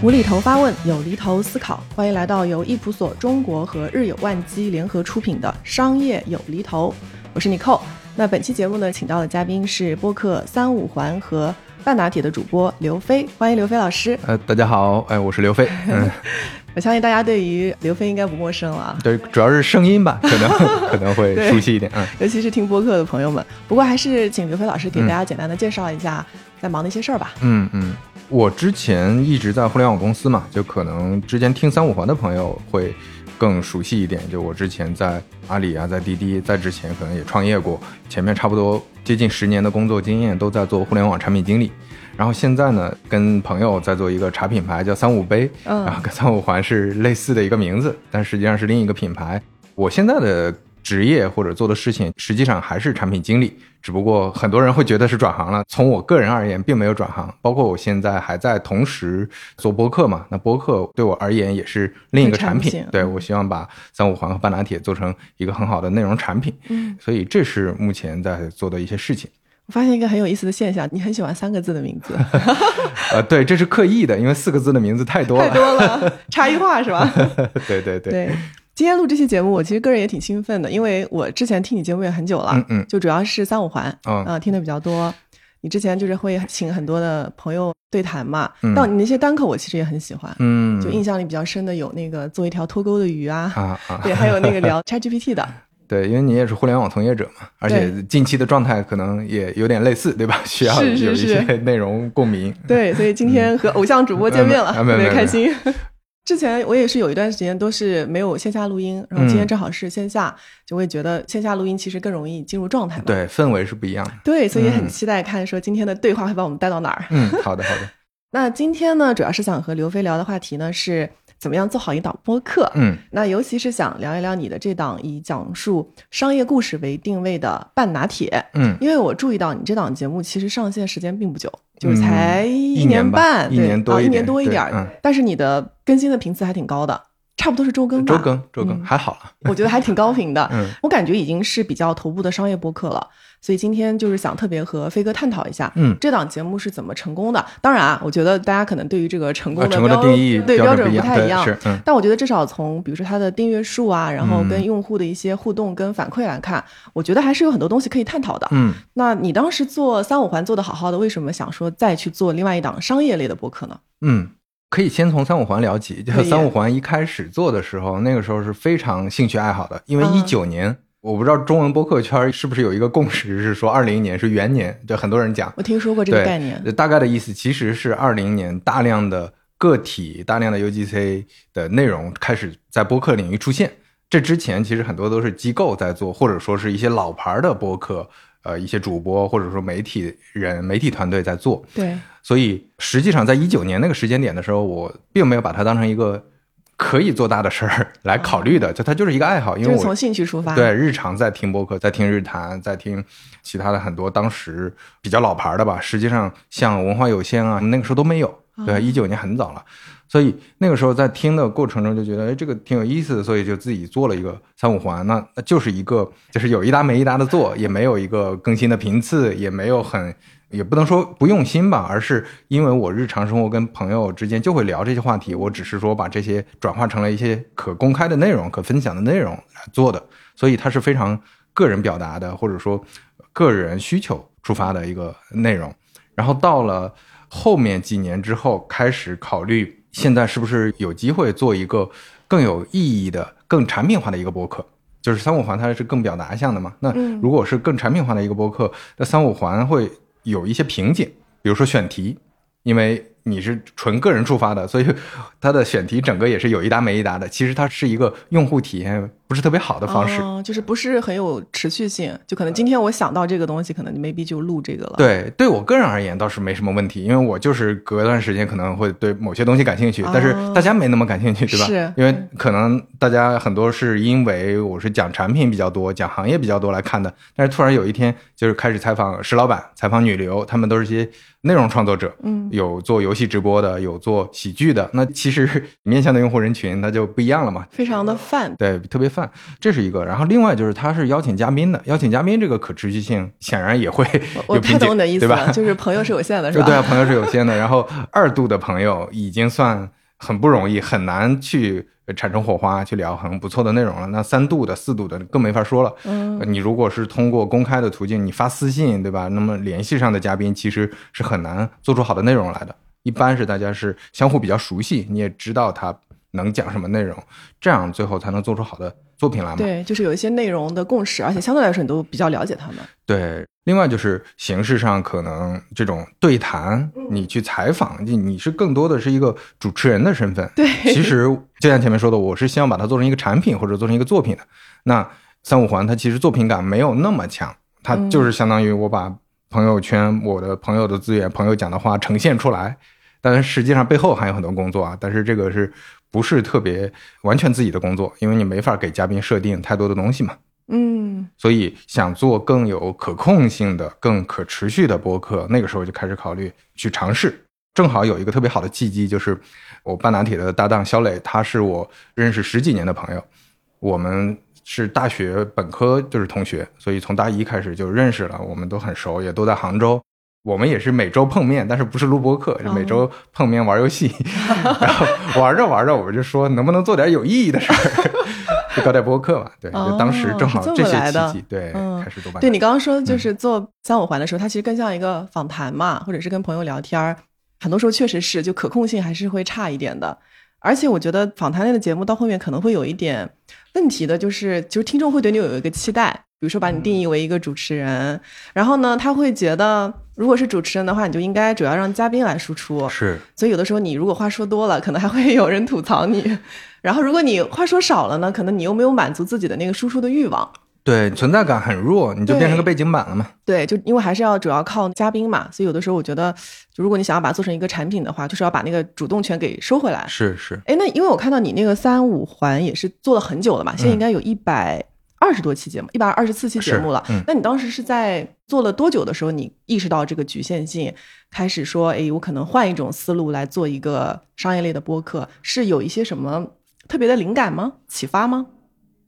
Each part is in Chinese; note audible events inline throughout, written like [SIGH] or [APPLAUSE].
无厘头发问，有厘头思考，欢迎来到由易普所中国和日有万机联合出品的商业有厘头，我是 Nico。那本期节目呢，请到的嘉宾是播客三五环和半拿铁的主播刘飞，欢迎刘飞老师。呃，大家好，哎，我是刘飞。嗯，[LAUGHS] 我相信大家对于刘飞应该不陌生了，对，主要是声音吧，可能 [LAUGHS] 可能会熟悉一点，嗯，尤其是听播客的朋友们。不过还是请刘飞老师给大家简单的介绍一下在忙的一些事儿吧。嗯嗯。我之前一直在互联网公司嘛，就可能之前听三五环的朋友会更熟悉一点。就我之前在阿里啊，在滴滴，在之前可能也创业过，前面差不多接近十年的工作经验都在做互联网产品经理。然后现在呢，跟朋友在做一个茶品牌叫三五杯，然后跟三五环是类似的一个名字，但实际上是另一个品牌。我现在的。职业或者做的事情，实际上还是产品经理，只不过很多人会觉得是转行了。从我个人而言，并没有转行。包括我现在还在同时做播客嘛，那播客对我而言也是另一个产品。对我希望把三五环和半拿铁做成一个很好的内容产品。嗯，所以这是目前在做的一些事情。我发现一个很有意思的现象，你很喜欢三个字的名字。[LAUGHS] 呃，对，这是刻意的，因为四个字的名字太多了，太多了，差异化是吧？对 [LAUGHS] 对对。今天录这期节目，我其实个人也挺兴奋的，因为我之前听你节目也很久了，嗯嗯，就主要是三五环，啊，听的比较多。你之前就是会请很多的朋友对谈嘛，到你那些单口，我其实也很喜欢，嗯，就印象里比较深的有那个做一条脱钩的鱼啊，啊，[LAUGHS] 对，还有那个聊 ChatGPT 的，[LAUGHS] 对，因为你也是互联网从业者嘛，而且近期的状态可能也有点类似，对吧？[LAUGHS] 需要有一些内容共鸣，对，所以今天和偶像主播见面了，特别开心。之前我也是有一段时间都是没有线下录音，然后今天正好是线下，就会觉得线下录音其实更容易进入状态嘛。对，氛围是不一样的。对，所以很期待看说今天的对话会把我们带到哪儿。嗯，好的，好的。[LAUGHS] 那今天呢，主要是想和刘飞聊的话题呢是。怎么样做好一档播客？嗯，那尤其是想聊一聊你的这档以讲述商业故事为定位的半拿铁。嗯，因为我注意到你这档节目其实上线时间并不久，就是才一年半，一年多一年多一点。但是你的更新的频次还挺高的。差不多是周更吧，周更周更还好了，[LAUGHS] 我觉得还挺高频的。嗯，我感觉已经是比较头部的商业播客了，所以今天就是想特别和飞哥探讨一下，嗯，这档节目是怎么成功的。当然啊，我觉得大家可能对于这个成功的标定义对标准不太一样，是。但我觉得至少从比如说它的订阅数啊，然后跟用户的一些互动跟反馈来看，我觉得还是有很多东西可以探讨的。嗯，那你当时做三五环做的好好的，为什么想说再去做另外一档商业类的播客呢？嗯。可以先从三五环聊起。就三五环一开始做的时候，那个时候是非常兴趣爱好的。因为一九年，我不知道中文播客圈是不是有一个共识，是说二零年是元年，就很多人讲。我听说过这个概念。大概的意思其实是二零年大量的个体、大量的 UGC 的内容开始在播客领域出现。这之前其实很多都是机构在做，或者说是一些老牌的播客。呃，一些主播或者说媒体人、媒体团队在做，对，所以实际上在一九年那个时间点的时候，我并没有把它当成一个可以做大的事儿 [LAUGHS] 来考虑的，就它就是一个爱好，因为我从兴趣出发，对，日常在听播客，在听日谈，在听其他的很多当时比较老牌的吧，实际上像文化有限啊，那个时候都没有，对，一九年很早了。所以那个时候在听的过程中就觉得，哎，这个挺有意思的，所以就自己做了一个三五环。那那就是一个，就是有一搭没一搭的做，也没有一个更新的频次，也没有很，也不能说不用心吧，而是因为我日常生活跟朋友之间就会聊这些话题，我只是说把这些转化成了一些可公开的内容、可分享的内容来做的。所以它是非常个人表达的，或者说个人需求出发的一个内容。然后到了后面几年之后，开始考虑。现在是不是有机会做一个更有意义的、更产品化的一个播客？就是三五环它是更表达向的嘛？那如果是更产品化的一个播客，那三五环会有一些瓶颈，比如说选题，因为你是纯个人出发的，所以它的选题整个也是有一搭没一搭的。其实它是一个用户体验不是特别好的方式。哦，就是不是很有持续性，就可能今天我想到这个东西，可能你 maybe 就录这个了。对，对我个人而言倒是没什么问题，因为我就是隔一段时间可能会对某些东西感兴趣，但是大家没那么感兴趣，对吧？是，因为可能大家很多是因为我是讲产品比较多，讲行业比较多来看的，但是突然有一天就是开始采访石老板、采访女流，他们都是些。内容创作者，嗯，有做游戏直播的，有做喜剧的，那其实面向的用户人群那就不一样了嘛，非常的泛，对，特别泛，这是一个。然后另外就是他是邀请嘉宾的，邀请嘉宾这个可持续性显然也会有瓶颈，对吧？就是朋友是有限的，是吧？对啊，朋友是有限的。然后二度的朋友已经算很不容易，很难去。产生火花去聊很不错的内容了，那三度的、四度的更没法说了。嗯，你如果是通过公开的途径，你发私信，对吧？那么联系上的嘉宾其实是很难做出好的内容来的。一般是大家是相互比较熟悉，你也知道他能讲什么内容，这样最后才能做出好的作品来嘛。对，就是有一些内容的共识，而且相对来说你都比较了解他们。对。另外就是形式上可能这种对谈，你去采访，你你是更多的是一个主持人的身份。对，其实就像前面说的，我是希望把它做成一个产品或者做成一个作品的。那三五环它其实作品感没有那么强，它就是相当于我把朋友圈我的朋友的资源、朋友讲的话呈现出来，但是实际上背后还有很多工作啊。但是这个是不是特别完全自己的工作？因为你没法给嘉宾设定太多的东西嘛。嗯，所以想做更有可控性的、更可持续的播客，那个时候就开始考虑去尝试。正好有一个特别好的契机，就是我半拿铁的搭档肖磊，他是我认识十几年的朋友，我们是大学本科就是同学，所以从大一开始就认识了，我们都很熟，也都在杭州。我们也是每周碰面，但是不是录播课，就每周碰面玩游戏，[LAUGHS] 然后玩着玩着，我们就说能不能做点有意义的事儿。[LAUGHS] 就搞点播客嘛，对，就当时正好这些契机，对，开始做。对你刚刚说就是做三五环的时候，它其实更像一个访谈嘛，或者是跟朋友聊天儿，很多时候确实是就可控性还是会差一点的。而且我觉得访谈类的节目到后面可能会有一点问题的，就是就是听众会对你有一个期待。比如说把你定义为一个主持人，然后呢，他会觉得如果是主持人的话，你就应该主要让嘉宾来输出。是，所以有的时候你如果话说多了，可能还会有人吐槽你。然后如果你话说少了呢，可能你又没有满足自己的那个输出的欲望。对，存在感很弱，你就变成个背景板了嘛。对，就因为还是要主要靠嘉宾嘛，所以有的时候我觉得，就如果你想要把它做成一个产品的话，就是要把那个主动权给收回来。是是。哎，那因为我看到你那个三五环也是做了很久了嘛，现在应该有一百。二十多期节目，一百二十四期节目了。嗯那你当时是在做了多久的时候，你意识到这个局限性，开始说，哎，我可能换一种思路来做一个商业类的播客，是有一些什么特别的灵感吗？启发吗？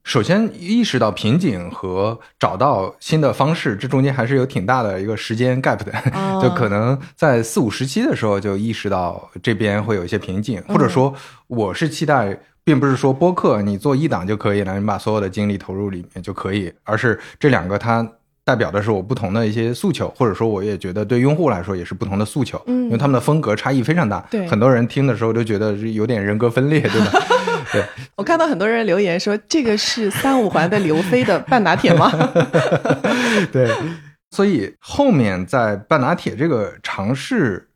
首先意识到瓶颈和找到新的方式，这中间还是有挺大的一个时间 gap 的，[LAUGHS] 就可能在四五十期的时候就意识到这边会有一些瓶颈，或者说我是期待。并不是说播客你做一档就可以了，你把所有的精力投入里面就可以，而是这两个它代表的是我不同的一些诉求，或者说我也觉得对用户来说也是不同的诉求，嗯，因为他们的风格差异非常大，对，很多人听的时候都觉得是有点人格分裂，对吧？[LAUGHS] 对，[LAUGHS] 我看到很多人留言说这个是三五环的刘飞的半打铁吗？[LAUGHS] 对，所以后面在半打铁这个尝试。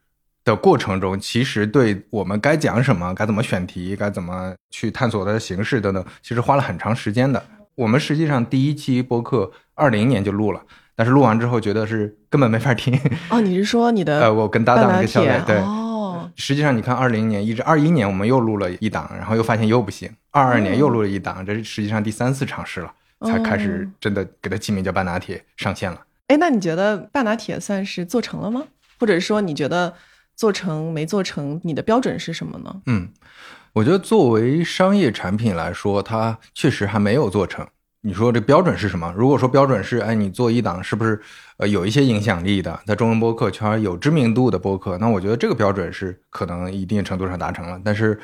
的过程中，其实对我们该讲什么、该怎么选题、该怎么去探索它的形式等等，其实花了很长时间的。我们实际上第一期播客二零年就录了，但是录完之后觉得是根本没法听。哦，你是说你的？呃，我跟搭档跟小磊对。哦。实际上，你看二零年一直二一年我们又录了一档，然后又发现又不行。二二年又录了一档，这是实际上第三次尝试了，才开始真的给它起名叫半拿铁上线了。哎，那你觉得半拿铁算是做成了吗？或者说你觉得？做成没做成，你的标准是什么呢？嗯，我觉得作为商业产品来说，它确实还没有做成。你说这标准是什么？如果说标准是，哎，你做一档是不是呃有一些影响力的，在中文播客圈有知名度的播客？那我觉得这个标准是可能一定程度上达成了。但是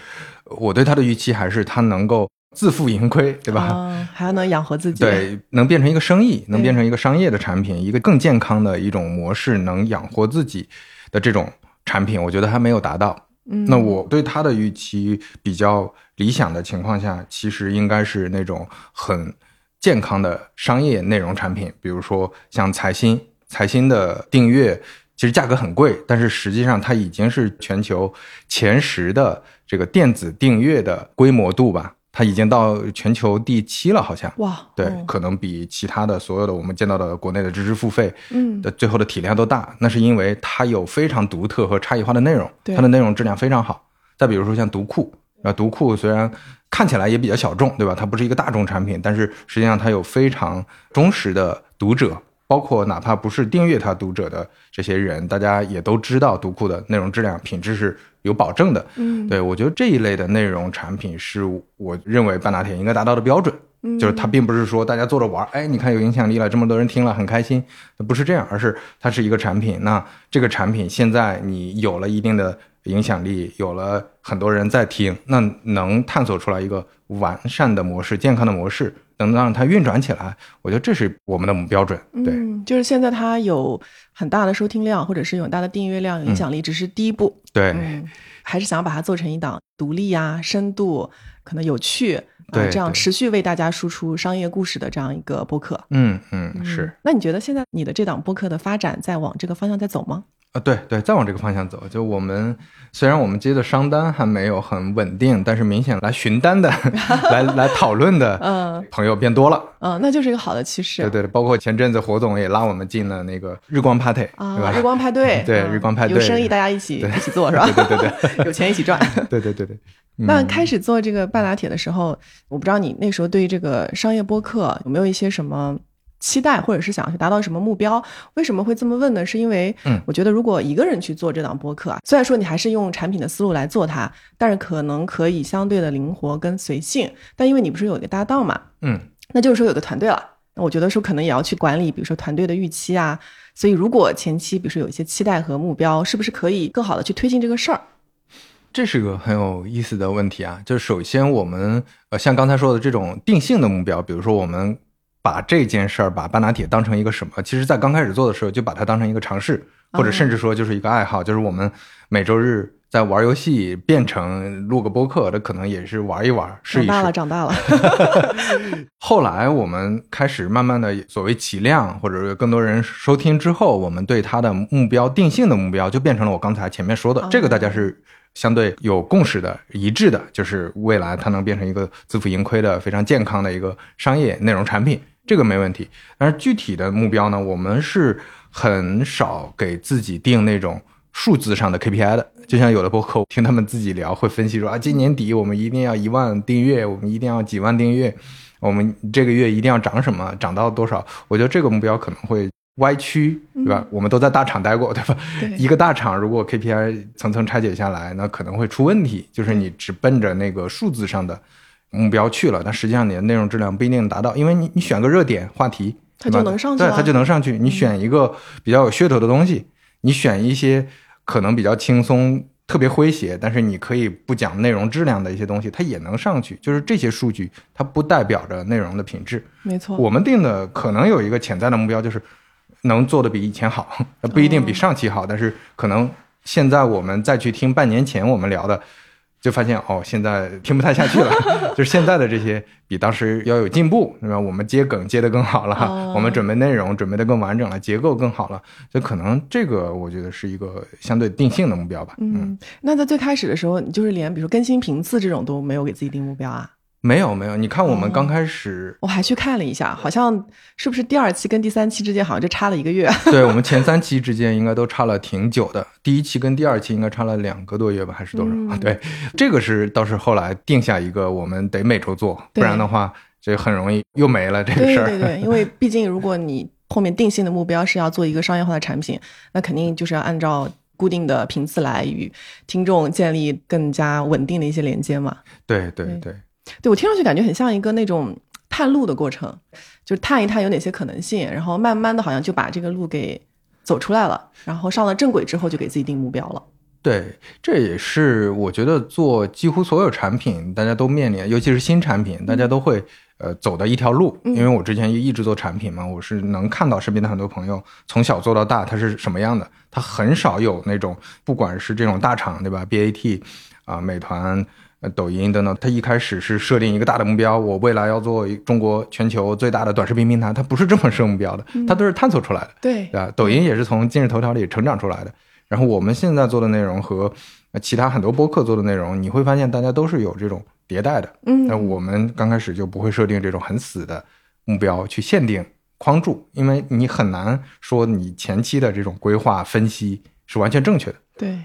我对它的预期还是它能够自负盈亏，对吧？还要能养活自己，对，能变成一个生意，能变成一个商业的产品，一个更健康的一种模式，能养活自己的这种。产品我觉得还没有达到，嗯那我对它的预期比较理想的情况下，其实应该是那种很健康的商业内容产品，比如说像财新，财新的订阅其实价格很贵，但是实际上它已经是全球前十的这个电子订阅的规模度吧。它已经到全球第七了，好像。哇，对，哦可能比其他的所有的我们见到的国内的知识付费嗯的最后的体量都大。那是因为它有非常独特和差异化的内容，对它的内容质量非常好。再比如说像读库，啊，读库虽然看起来也比较小众，对吧？它不是一个大众产品，但是实际上它有非常忠实的读者。包括哪怕不是订阅他读者的这些人，大家也都知道读库的内容质量品质是有保证的。嗯，对我觉得这一类的内容产品是我认为半打铁应该达到的标准。嗯就是它并不是说大家做着玩儿，哎，你看有影响力了，这么多人听了很开心，不是这样，而是它是一个产品。那这个产品现在你有了一定的影响力，有了很多人在听，那能探索出来一个完善的模式、健康的模式，能让它运转起来，我觉得这是我们的标准。对，嗯，就是现在它有很大的收听量，或者是有很大的订阅量、有影响力，只是第一步。对，嗯，还是想要把它做成一档独立啊、深度、可能有趣，啊对这样持续为大家输出商业故事的这样一个播客。嗯嗯嗯是。那你觉得现在你的这档播客的发展在往这个方向在走吗？啊，对对，再往这个方向走，就我们虽然我们接的商单还没有很稳定，但是明显来寻单的、[LAUGHS] 来来讨论的嗯朋友变多了。嗯，那就是一个好的趋势。对对对，包括前阵子火总也拉我们进了那个日光 party，啊对吧？，日光派对，[LAUGHS] 对嗯日光派对有生意大家一起一起做是吧？对对对对 [LAUGHS] 有钱一起赚。对对对对。嗯那开始做这个半拉铁的时候，我不知道你那时候对于这个商业播客有没有一些什么期待，或者是想要去达到什么目标？为什么会这么问呢？是因为嗯我觉得如果一个人去做这档播客啊，虽然说你还是用产品的思路来做它，但是可能可以相对的灵活跟随性。但因为你不是有一个搭档嘛，嗯那就是说有个团队了。那我觉得说可能也要去管理，比如说团队的预期啊。所以如果前期比如说有一些期待和目标，是不是可以更好的去推进这个事儿？这是个很有意思的问题啊。就是首先我们呃像刚才说的这种定性的目标，比如说我们把这件事儿把半拿铁当成一个什么？其实，在刚开始做的时候就把它当成一个尝试，或者甚至说就是一个爱好，就是我们每周日在玩游戏变成录个播客，这可能也是玩一玩，试一长大了，试。长大了。[LAUGHS] [LAUGHS] 后来我们开始慢慢的所谓起量，或者是更多人收听之后，我们对它的目标定性的目标就变成了我刚才前面说的，这个大家是相对有共识的、一致的，就是未来它能变成一个自负盈亏的非常健康的一个商业内容产品，这个没问题。但是具体的目标呢，我们是很少给自己定那种。数字上的 KPI 的，就像有的播客听他们自己聊，会分析说啊，今年底我们一定要一万订阅，我们一定要几万订阅，我们这个月一定要涨什么，涨到多少？我觉得这个目标可能会歪曲，对吧？我们都在大厂待过，对吧？对一个大厂如果 KPI 层层拆解下来，那可能会出问题，就是你只奔着那个数字上的目标去了，但实际上你的内容质量不一定能达到，因为你你选个热点话题，它就能上去了对，它就能上去。你选一个比较有噱头的东西，你选一些可能比较轻松、特别诙谐，但是你可以不讲内容质量的一些东西，它也能上去。就是这些数据，它不代表着内容的品质。没错，我们定的可能有一个潜在的目标，就是能做的比以前好，[LAUGHS] 不一定比上期好，但是可能现在我们再去听半年前我们聊的，就发现哦，现在听不太下去了。[LAUGHS] [LAUGHS] 就是现在的这些比当时要有进步，对吧？我们接梗接的更好了，哦我们准备内容准备的更完整了，结构更好了，就可能这个我觉得是一个相对定性的目标吧。嗯，那在最开始的时候，你就是连比如说更新频次这种都没有给自己定目标啊？没有没有，你看我们哦刚开始，我还去看了一下，好像是不是第二期跟第三期之间好像就差了一个月？[LAUGHS] 对我们前三期之间应该都差了挺久的，第一期跟第二期应该差了两个多月吧，还是多少？嗯 [LAUGHS] 对，这个是倒是后来定下一个，我们得每周做，不然的话这很容易又没了这个事儿。对对对，因为毕竟如果你后面定性的目标是要做一个商业化的产品，那肯定就是要按照固定的频次来与听众建立更加稳定的一些连接嘛。对对对对对我听上去感觉很像一个那种探路的过程，就是探一探有哪些可能性，然后慢慢的好像就把这个路给走出来了，然后上了正轨之后就给自己定目标了。对，这也是我觉得做几乎所有产品大家都面临，尤其是新产品，大家都会呃走的一条路。嗯因为我之前一直做产品嘛，我是能看到身边的很多朋友从小做到大，他是什么样的，他很少有那种不管是这种大厂对吧，BAT 啊、美团。呃，抖音等等，它一开始是设定一个大的目标，我未来要做中国全球最大的短视频平台，它不是这么设目标的，它都是探索出来的。对对吧？抖音也是从今日头条里成长出来的。然后我们现在做的内容和其他很多播客做的内容，你会发现大家都是有这种迭代的。嗯那我们刚开始就不会设定这种很死的目标去限定框住，因为你很难说你前期的这种规划分析是完全正确的。对，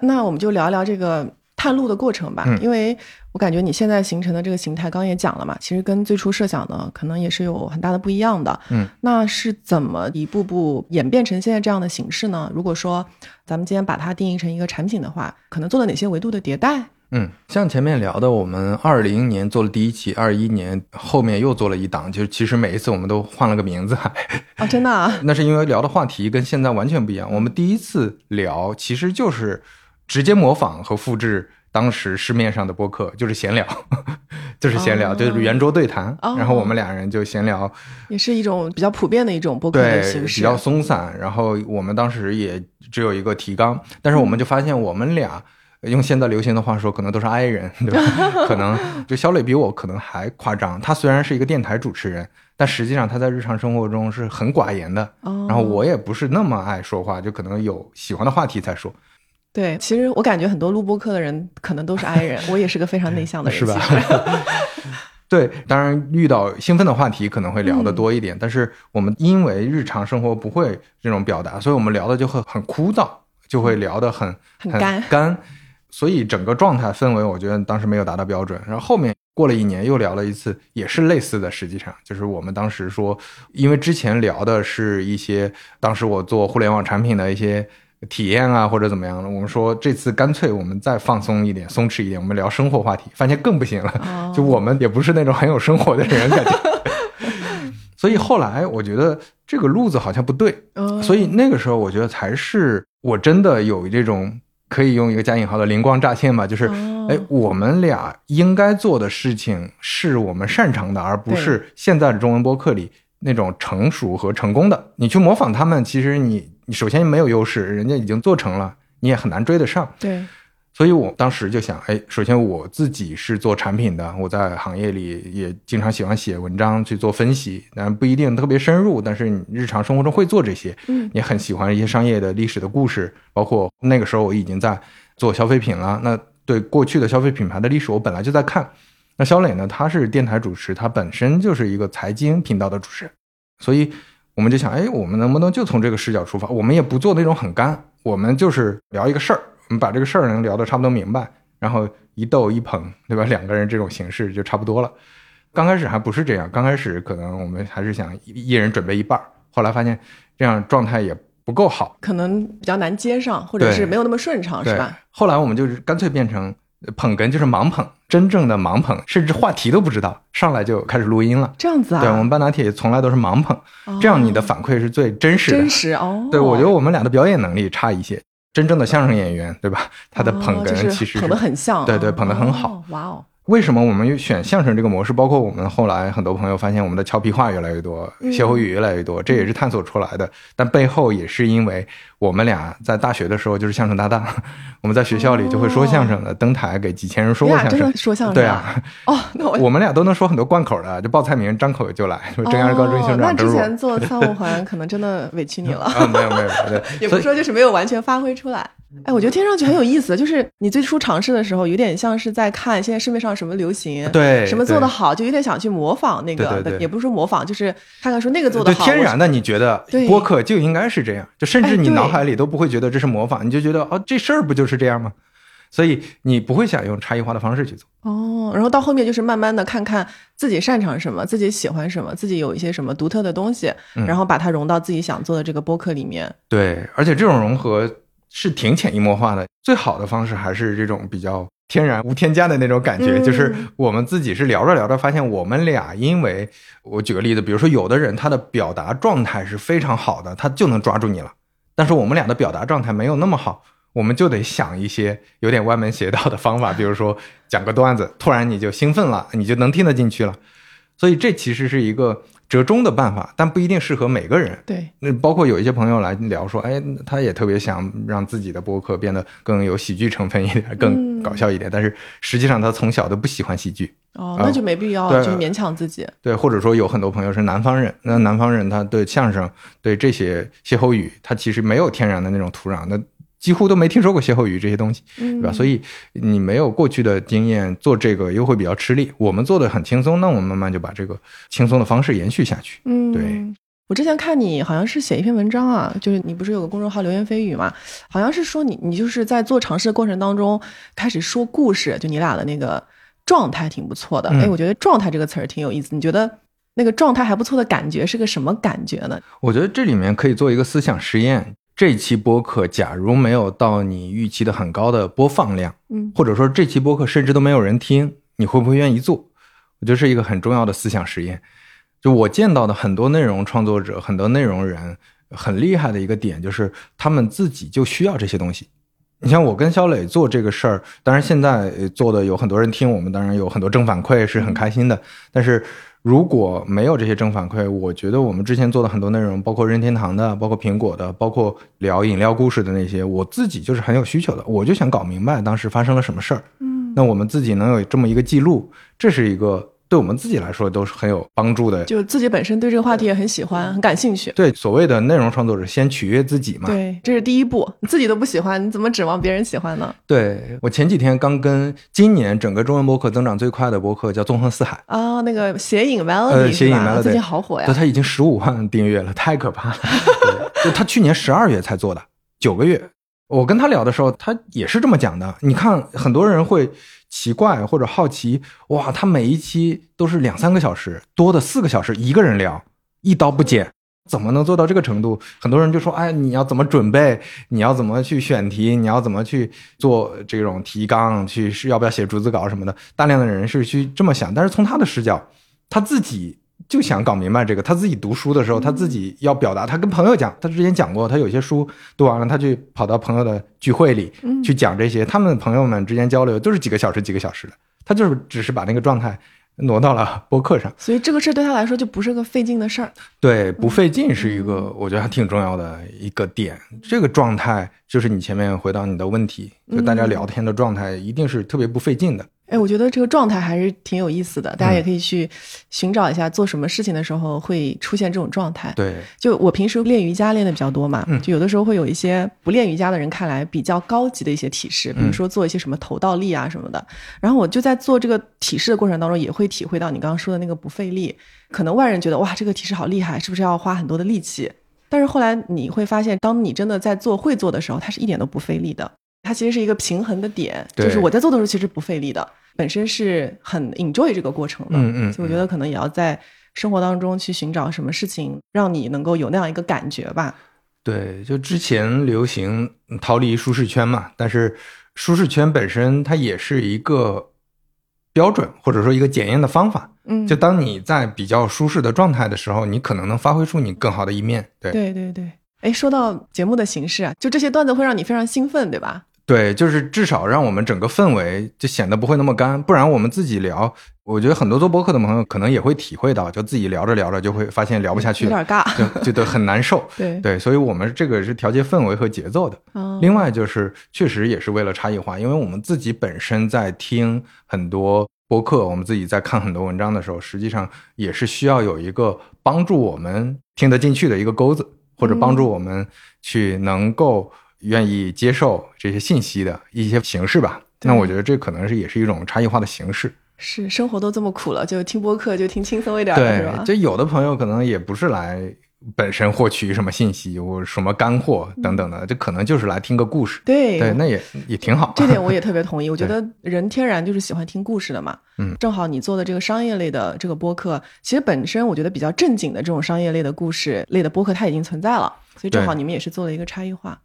那我们就聊聊这个探路的过程吧，嗯因为我感觉你现在形成的这个形态，刚刚也讲了嘛，其实跟最初设想的可能也是有很大的不一样的。嗯，那是怎么一步步演变成现在这样的形式呢？如果说咱们今天把它定义成一个产品的话，可能做了哪些维度的迭代？嗯，像前面聊的，我们二零年做了第一期，二一年后面又做了一档，就是其实每一次我们都换了个名字，还哦，真的啊，[LAUGHS] 那是因为聊的话题跟现在完全不一样。我们第一次聊其实就是直接模仿和复制当时市面上的播客，就是闲聊，[LAUGHS] 就是闲聊，哦就是圆桌对谈。哦然后我们俩人就闲聊，也是一种比较普遍的一种播客的，形式。比较松散。然后我们当时也只有一个提纲，但是我们就发现我们俩。用现在流行的话说，可能都是 I 人，对吧？[LAUGHS] 可能就小磊比我可能还夸张。他虽然是一个电台主持人，但实际上他在日常生活中是很寡言的。哦然后我也不是那么爱说话，就可能有喜欢的话题才说，对，其实我感觉很多录播课的人可能都是 I 人，[LAUGHS] 我也是个非常内向的人，是吧？[LAUGHS] 对，当然遇到兴奋的话题可能会聊得多一点，但是我们因为日常生活不会这种表达，所以我们聊的就会很枯燥，就会聊得很很干干，所以整个状态氛围我觉得当时没有达到标准。然后后面过了一年又聊了一次，也是类似的，实际上就是我们当时说，因为之前聊的是一些当时我做互联网产品的一些。体验啊，或者怎么样的，我们说这次干脆我们再放松一点、松弛一点，我们聊生活话题，发现更不行了。哦就我们也不是那种很有生活的人，感觉。所以后来我觉得这个路子好像不对，嗯所以那个时候我觉得才是我真的有这种可以用一个加引号的灵光乍现吧，就是哦哎，我们俩应该做的事情是我们擅长的，而不是现在的中文播客里那种成熟和成功的。你去模仿他们，其实你你首先没有优势，人家已经做成了，你也很难追得上。对，所以我当时就想，哎，首先我自己是做产品的，我在行业里也经常喜欢写文章去做分析，但不一定特别深入，但是你日常生活中会做这些，嗯，也很喜欢一些商业的历史的故事，包括那个时候我已经在做消费品了，那对过去的消费品牌的历史我本来就在看。那肖磊呢，他是电台主持，他本身就是一个财经频道的主持人，所以我们就想，哎，我们能不能就从这个视角出发？我们也不做那种很干，我们就是聊一个事儿，我们把这个事儿能聊得差不多明白，然后一逗一捧，对吧？[LAUGHS] 两个人这种形式就差不多了。刚开始还不是这样，刚开始可能我们还是想一一人准备一半儿，后来发现这样状态也不够好，可能比较难接上，或者是没有那么顺畅，是吧？，后来我们就是干脆变成捧哏，就是盲捧，真正的盲捧，甚至话题都不知道，上来就开始录音了。这样子啊，对我们半打铁从来都是盲捧，哦这样你的反馈是最真实的。真实哦。对，我觉得我们俩的表演能力差一些。真正的相声演员，对吧？他的捧哏其实捧得很像，对对捧得很好哦。哇哦，为什么我们选相声这个模式？包括我们后来很多朋友发现我们的俏皮话越来越多，嗯歇后语越来越多，这也是探索出来的。但背后也是因为我们俩在大学的时候就是相声搭档，[LAUGHS] 我们在学校里就会说相声的，登台给几千人说过相声。说相声？对啊，哦，那我我们俩都能说很多贯口的，就报菜名张口就来，说蒸羊羔、蒸熊哦那。之前做三五环可能真的委屈你了。[LAUGHS] 啊，没有没有，对，[LAUGHS] 也不是说就是没有完全发挥出来。哎，我觉得听上去很有意思，就是你最初尝试的时候，有点像是在看现在市面上什么流行，对什么做对的好，就有点想去模仿那个，对对对也不是说模仿，就是看看说那个做的好，天然的，你觉得对播客就应该是这样，就甚至你哎对脑海里都不会觉得这是模仿，你就觉得哦，这事儿不就是这样吗？所以你不会想用差异化的方式去做。哦，然后到后面就是慢慢的看看自己擅长什么，自己喜欢什么，自己有一些什么独特的东西，嗯然后把它融到自己想做的这个播客里面。对，而且这种融合是挺潜移默化的。最好的方式还是这种比较天然无添加的那种感觉，嗯就是我们自己是聊着聊着发现，我们俩因为我举个例子，比如说有的人他的表达状态是非常好的，他就能抓住你了，但是我们俩的表达状态没有那么好。我们就得想一些有点歪门邪道的方法，比如说讲个段子，突然你就兴奋了，你就能听得进去了。所以这其实是一个折中的办法，但不一定适合每个人。对，那包括有一些朋友来聊说，哎，他也特别想让自己的播客变得更有喜剧成分一点，更搞笑一点。但是实际上他从小都不喜欢喜剧，哦，啊那就没必要，对就是勉强自己。对，或者说有很多朋友是南方人，那南方人他对相声、对这些歇后语，他其实没有天然的那种土壤，那几乎都没听说过歇后语这些东西，嗯对吧？所以你没有过去的经验，做这个又会比较吃力。我们做的很轻松，那我们慢慢就把这个轻松的方式延续下去。嗯，对。我之前看你好像是写一篇文章啊，就是你不是有个公众号流言蜚语嘛？好像是说你你就是在做尝试的过程当中开始说故事，就你俩的那个状态挺不错的。嗯哎，我觉得“状态”这个词儿挺有意思。你觉得那个状态还不错的感觉是个什么感觉呢？我觉得这里面可以做一个思想实验。这期播客假如没有到你预期的很高的播放量，嗯或者说这期播客甚至都没有人听，你会不会愿意做？我觉得是一个很重要的思想实验。就我见到的很多内容创作者、很多内容人很厉害的一个点，就是他们自己就需要这些东西。你像我跟肖磊做这个事儿，当然现在呃做的有很多人听我们，当然有很多正反馈是很开心的。但是如果没有这些正反馈，我觉得我们之前做的很多内容，包括任天堂的，包括苹果的，包括聊饮料故事的那些，我自己就是很有需求的，我就想搞明白当时发生了什么事儿。嗯，那我们自己能有这么一个记录，这是一个对我们自己来说都是很有帮助的。就自己本身对这个话题也很喜欢，很感兴趣。对所谓的内容创作者，先取悦自己嘛。对，这是第一步，你自己都不喜欢，你怎么指望别人喜欢呢？对我前几天刚跟今年整个中文博客增长最快的博客叫纵横四海，啊，那个斜影 Melody，、呃谐影是吧 Melody 最近好火呀对，。他已经十五万订阅了，太可怕就他去年十二月才做的，九个月。我跟他聊的时候，他也是这么讲的。你看，很多人会奇怪或者好奇，哇，他每一期都是两三个小时，多的四个小时，一个人聊，一刀不剪。怎么能做到这个程度？很多人就说：“哎，你要怎么准备？你要怎么去选题？你要怎么去做这种提纲？去是要不要写逐字稿什么的？”大量的人是去这么想，但是从他的视角，他自己就想搞明白这个。他自己读书的时候，他自己要表达。他跟朋友讲，他之前讲过，他有些书读完了，他去跑到朋友的聚会里嗯去讲这些。他们朋友们之间交流都是几个小时、几个小时的，他就是只是把那个状态挪到了播客上。所以这个事对他来说就不是个费劲的事儿。对，不费劲是一个我觉得还挺重要的一个点。这个状态就是你前面回答你的问题，就大家聊天的状态一定是特别不费劲的。哎，我觉得这个状态还是挺有意思的，大家嗯也可以去寻找一下，做什么事情的时候会出现这种状态。对，就我平时练瑜伽练的比较多嘛，嗯就有的时候会有一些不练瑜伽的人看来比较高级的一些体式，比如说做一些什么头倒立啊什么的。然后我就在做这个体式的过程当中，也会体会到你刚刚说的那个不费力。可能外人觉得哇，这个体式好厉害，是不是要花很多的力气？但是后来你会发现，当你真的在做会做的时候，它是一点都不费力的。它其实是一个平衡的点，就是我在做的时候其实不费力的，本身是很 enjoy 这个过程的。嗯嗯所以我觉得可能也要在生活当中去寻找什么事情，让你能够有那样一个感觉吧。对，就之前流行逃离舒适圈嘛，但是舒适圈本身它也是一个标准或者说一个检验的方法。嗯，就当你在比较舒适的状态的时候，你可能能发挥出你更好的一面。对对对对。哎，说到节目的形式啊，就这些段子会让你非常兴奋，对吧？对，就是至少让我们整个氛围就显得不会那么干，不然我们自己聊，我觉得很多做播客的朋友可能也会体会到，就自己聊着聊着就会发现聊不下去了，有点尬。就就得很难受。对对，所以我们这个是调节氛围和节奏的。嗯另外就是，确实也是为了差异化，因为我们自己本身在听很多播客，我们自己在看很多文章的时候，实际上也是需要有一个帮助我们听得进去的一个钩子，或者帮助我们去能够愿意接受这些信息的一些形式吧。那我觉得这可能是也是一种差异化的形式。是生活都这么苦了，就听播客就听轻松一点的是吧对，？就有的朋友可能也不是来本身获取什么信息或什么干货等等的，这可能就是来听个故事。对对，那也也挺好。这点我也特别同意。[LAUGHS] 我觉得人天然就是喜欢听故事的嘛。嗯正好你做的这个商业类的这个播客，其实本身我觉得比较正经的这种商业类的故事类的播客，它已经存在了，所以正好你们也是做了一个差异化。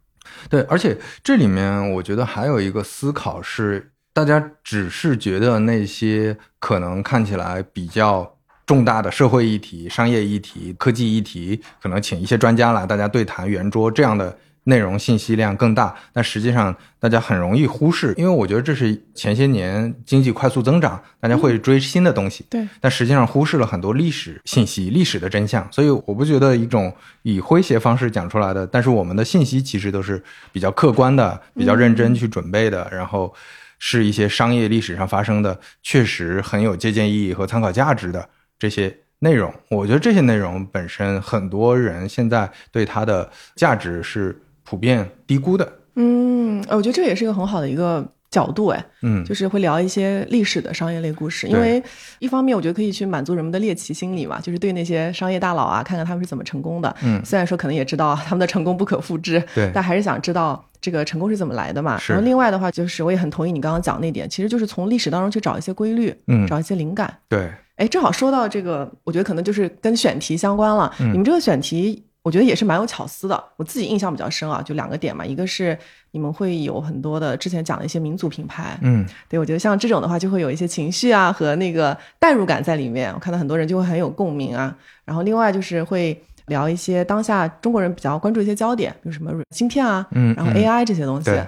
对，而且这里面我觉得还有一个思考是，大家只是觉得那些可能看起来比较重大的社会议题、商业议题、科技议题，可能请一些专家来大家对谈圆桌这样的内容信息量更大，但实际上大家很容易忽视，因为我觉得这是前些年经济快速增长，大家会追新的东西，对，但实际上忽视了很多历史信息、历史的真相。所以我不觉得一种以诙谐方式讲出来的，但是我们的信息其实都是比较客观的、比较认真去准备的，然后是一些商业历史上发生的，确实很有借鉴意义和参考价值的这些。内容，我觉得这些内容本身，很多人现在对它的价值是普遍低估的。嗯，我觉得这也是一个很好的一个角度，哎，嗯，就是会聊一些历史的商业类故事，因为一方面我觉得可以去满足人们的猎奇心理嘛，就是对那些商业大佬啊，看看他们是怎么成功的。嗯虽然说可能也知道他们的成功不可复制，对但还是想知道这个成功是怎么来的嘛。然后另外的话，就是我也很同意你刚刚讲那点，其实就是从历史当中去找一些规律，嗯找一些灵感。对，哎，正好说到这个，我觉得可能就是跟选题相关了。嗯你们这个选题，我觉得也是蛮有巧思的。我自己印象比较深啊，就两个点嘛，一个是你们会有很多的之前讲的一些民族品牌，嗯对我觉得像这种的话，就会有一些情绪啊和那个代入感在里面。我看到很多人就会很有共鸣啊。然后另外就是会聊一些当下中国人比较关注一些焦点，比如什么芯片啊，嗯，然后嗯 AI 这些东西。对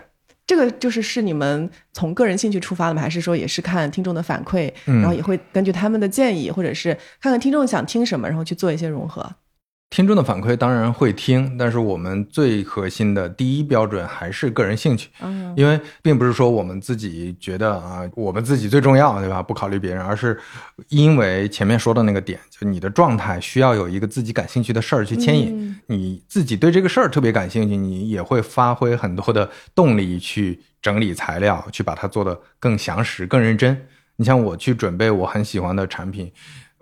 这个就是是你们从个人兴趣出发的吗？还是说也是看听众的反馈，嗯然后也会根据他们的建议，或者是看看听众想听什么，然后去做一些融合？听众的反馈当然会听，但是我们最核心的第一标准还是个人兴趣，嗯因为并不是说我们自己觉得啊，我们自己最重要，对吧？不考虑别人，而是因为前面说的那个点，就你的状态需要有一个自己感兴趣的事儿去牵引，嗯你自己对这个事儿特别感兴趣，你也会发挥很多的动力去整理材料，去把它做得更详实、更认真。你像我去准备我很喜欢的产品，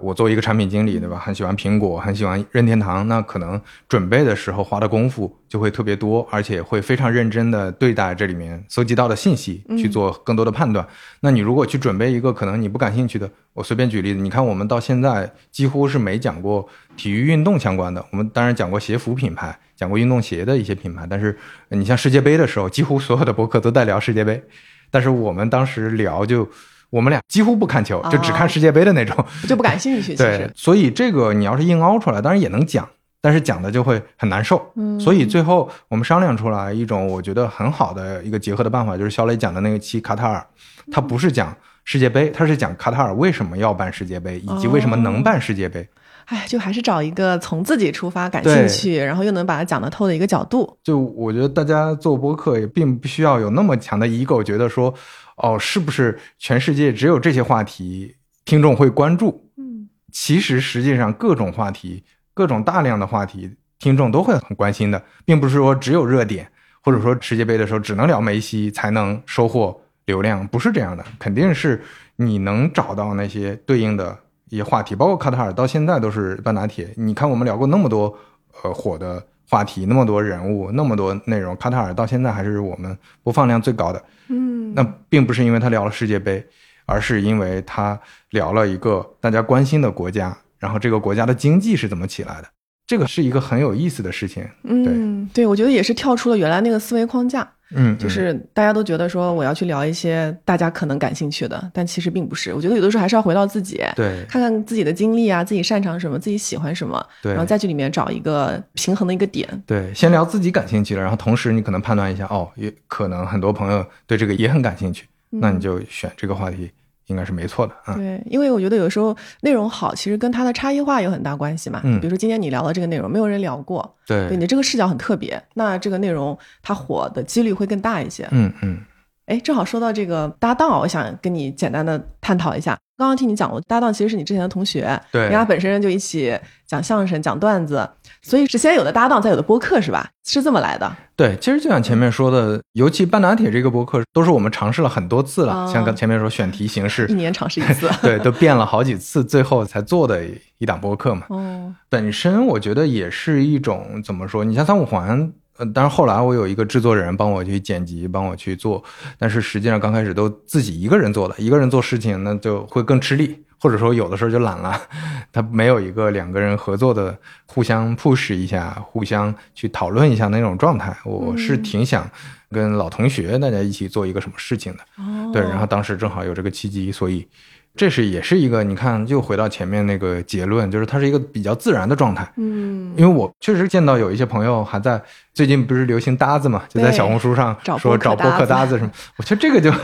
我作为一个产品经理，对吧？很喜欢苹果，很喜欢任天堂，那可能准备的时候花的功夫就会特别多，而且会非常认真的对待这里面搜集到的信息，去做更多的判断。那你如果去准备一个可能你不感兴趣的，我随便举例子，你看我们到现在几乎是没讲过体育运动相关的，我们当然讲过鞋服品牌，讲过运动鞋的一些品牌，但是呃你像世界杯的时候，几乎所有的博客都在聊世界杯，但是我们当时聊就。我们俩几乎不看球，就只看世界杯的那种。[LAUGHS] 就不感兴趣，[LAUGHS] 其对实，所以这个你要是硬凹出来，当然也能讲，但是讲的就会很难受。嗯所以最后我们商量出来一种我觉得很好的一个结合的办法，就是肖磊讲的那个期卡塔尔，他不是讲世界杯，他是讲卡塔尔为什么要办世界杯，以及为什么能办世界杯。哎，就还是找一个从自己出发感兴趣，然后又能把它讲得透的一个角度。就我觉得大家做播客也并不需要有那么强的 ego，觉得说，哦，是不是全世界只有这些话题听众会关注？嗯，其实实际上各种话题、各种大量的话题，听众都会很关心的，并不是说只有热点，或者说世界杯的时候只能聊梅西才能收获流量，不是这样的，肯定是你能找到那些对应的一些话题，包括卡塔尔到现在都是半打铁。你看我们聊过那么多呃火的话题，那么多人物，那么多内容，卡塔尔到现在还是我们播放量最高的。嗯，那并不是因为他聊了世界杯，而是因为他聊了一个大家关心的国家，然后这个国家的经济是怎么起来的，这个是一个很有意思的事情。嗯，对，我觉得也是跳出了原来那个思维框架，嗯，就是大家都觉得说我要去聊一些大家可能感兴趣的，但其实并不是。我觉得有的时候还是要回到自己，对看看自己的经历啊，自己擅长什么，自己喜欢什么，对然后再去里面找一个平衡的一个点。对，先聊自己感兴趣的，然后同时你可能判断一下，哦，也可能很多朋友对这个也很感兴趣，那你就选这个话题，应该是没错的啊。对，因为我觉得有时候内容好，其实跟它的差异化有很大关系嘛。嗯比如说今天你聊的这个内容，没有人聊过，对对你的这个视角很特别，那这个内容它火的几率会更大一些。嗯嗯哎，正好说到这个搭档，我想跟你简单的探讨一下。刚刚听你讲过，搭档其实是你之前的同学，对人家本身就一起讲相声、讲段子，所以是先有的搭档，再有的播客，是吧？是这么来的。对，其实就像前面说的，尤其半打铁这个播客，都是我们尝试了很多次了，哦像刚前面说选题形式一，年尝试一次。[LAUGHS] 对，都变了好几次，最后才做的一档播客嘛。哦，本身我觉得也是一种怎么说？你像三五环，呃，但是后来我有一个制作人帮我去剪辑，帮我去做，但是实际上刚开始都自己一个人做的，一个人做事情那就会更吃力，或者说有的时候就懒了，[LAUGHS] 他没有一个两个人合作的，互相 push 一下，互相去讨论一下那种状态。我是挺想跟老同学大家一起做一个什么事情的。嗯，对，然后当时正好有这个契机，所以这是也是一个你看，又回到前面那个结论，就是它是一个比较自然的状态。嗯，因为我确实见到有一些朋友还在最近不是流行搭子嘛，就在小红书上说找播客搭子搭子什么，我觉得这个就。[LAUGHS]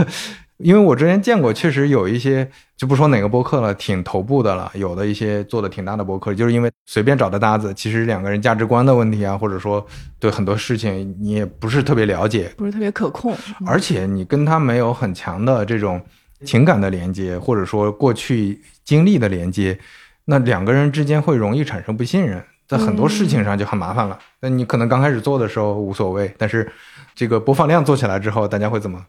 因为我之前见过，确实有一些就不说哪个播客了，挺头部的了，有的一些做的挺大的播客，就是因为随便找的搭子，其实两个人价值观的问题啊，或者说对很多事情你也不是特别了解，不是特别可控。而且你跟他没有很强的这种情感的连接，或者说过去经历的连接，那两个人之间会容易产生不信任。在很多事情上就很麻烦了。那你可能刚开始做的时候无所谓，但是这个播放量做起来之后，大家会怎么？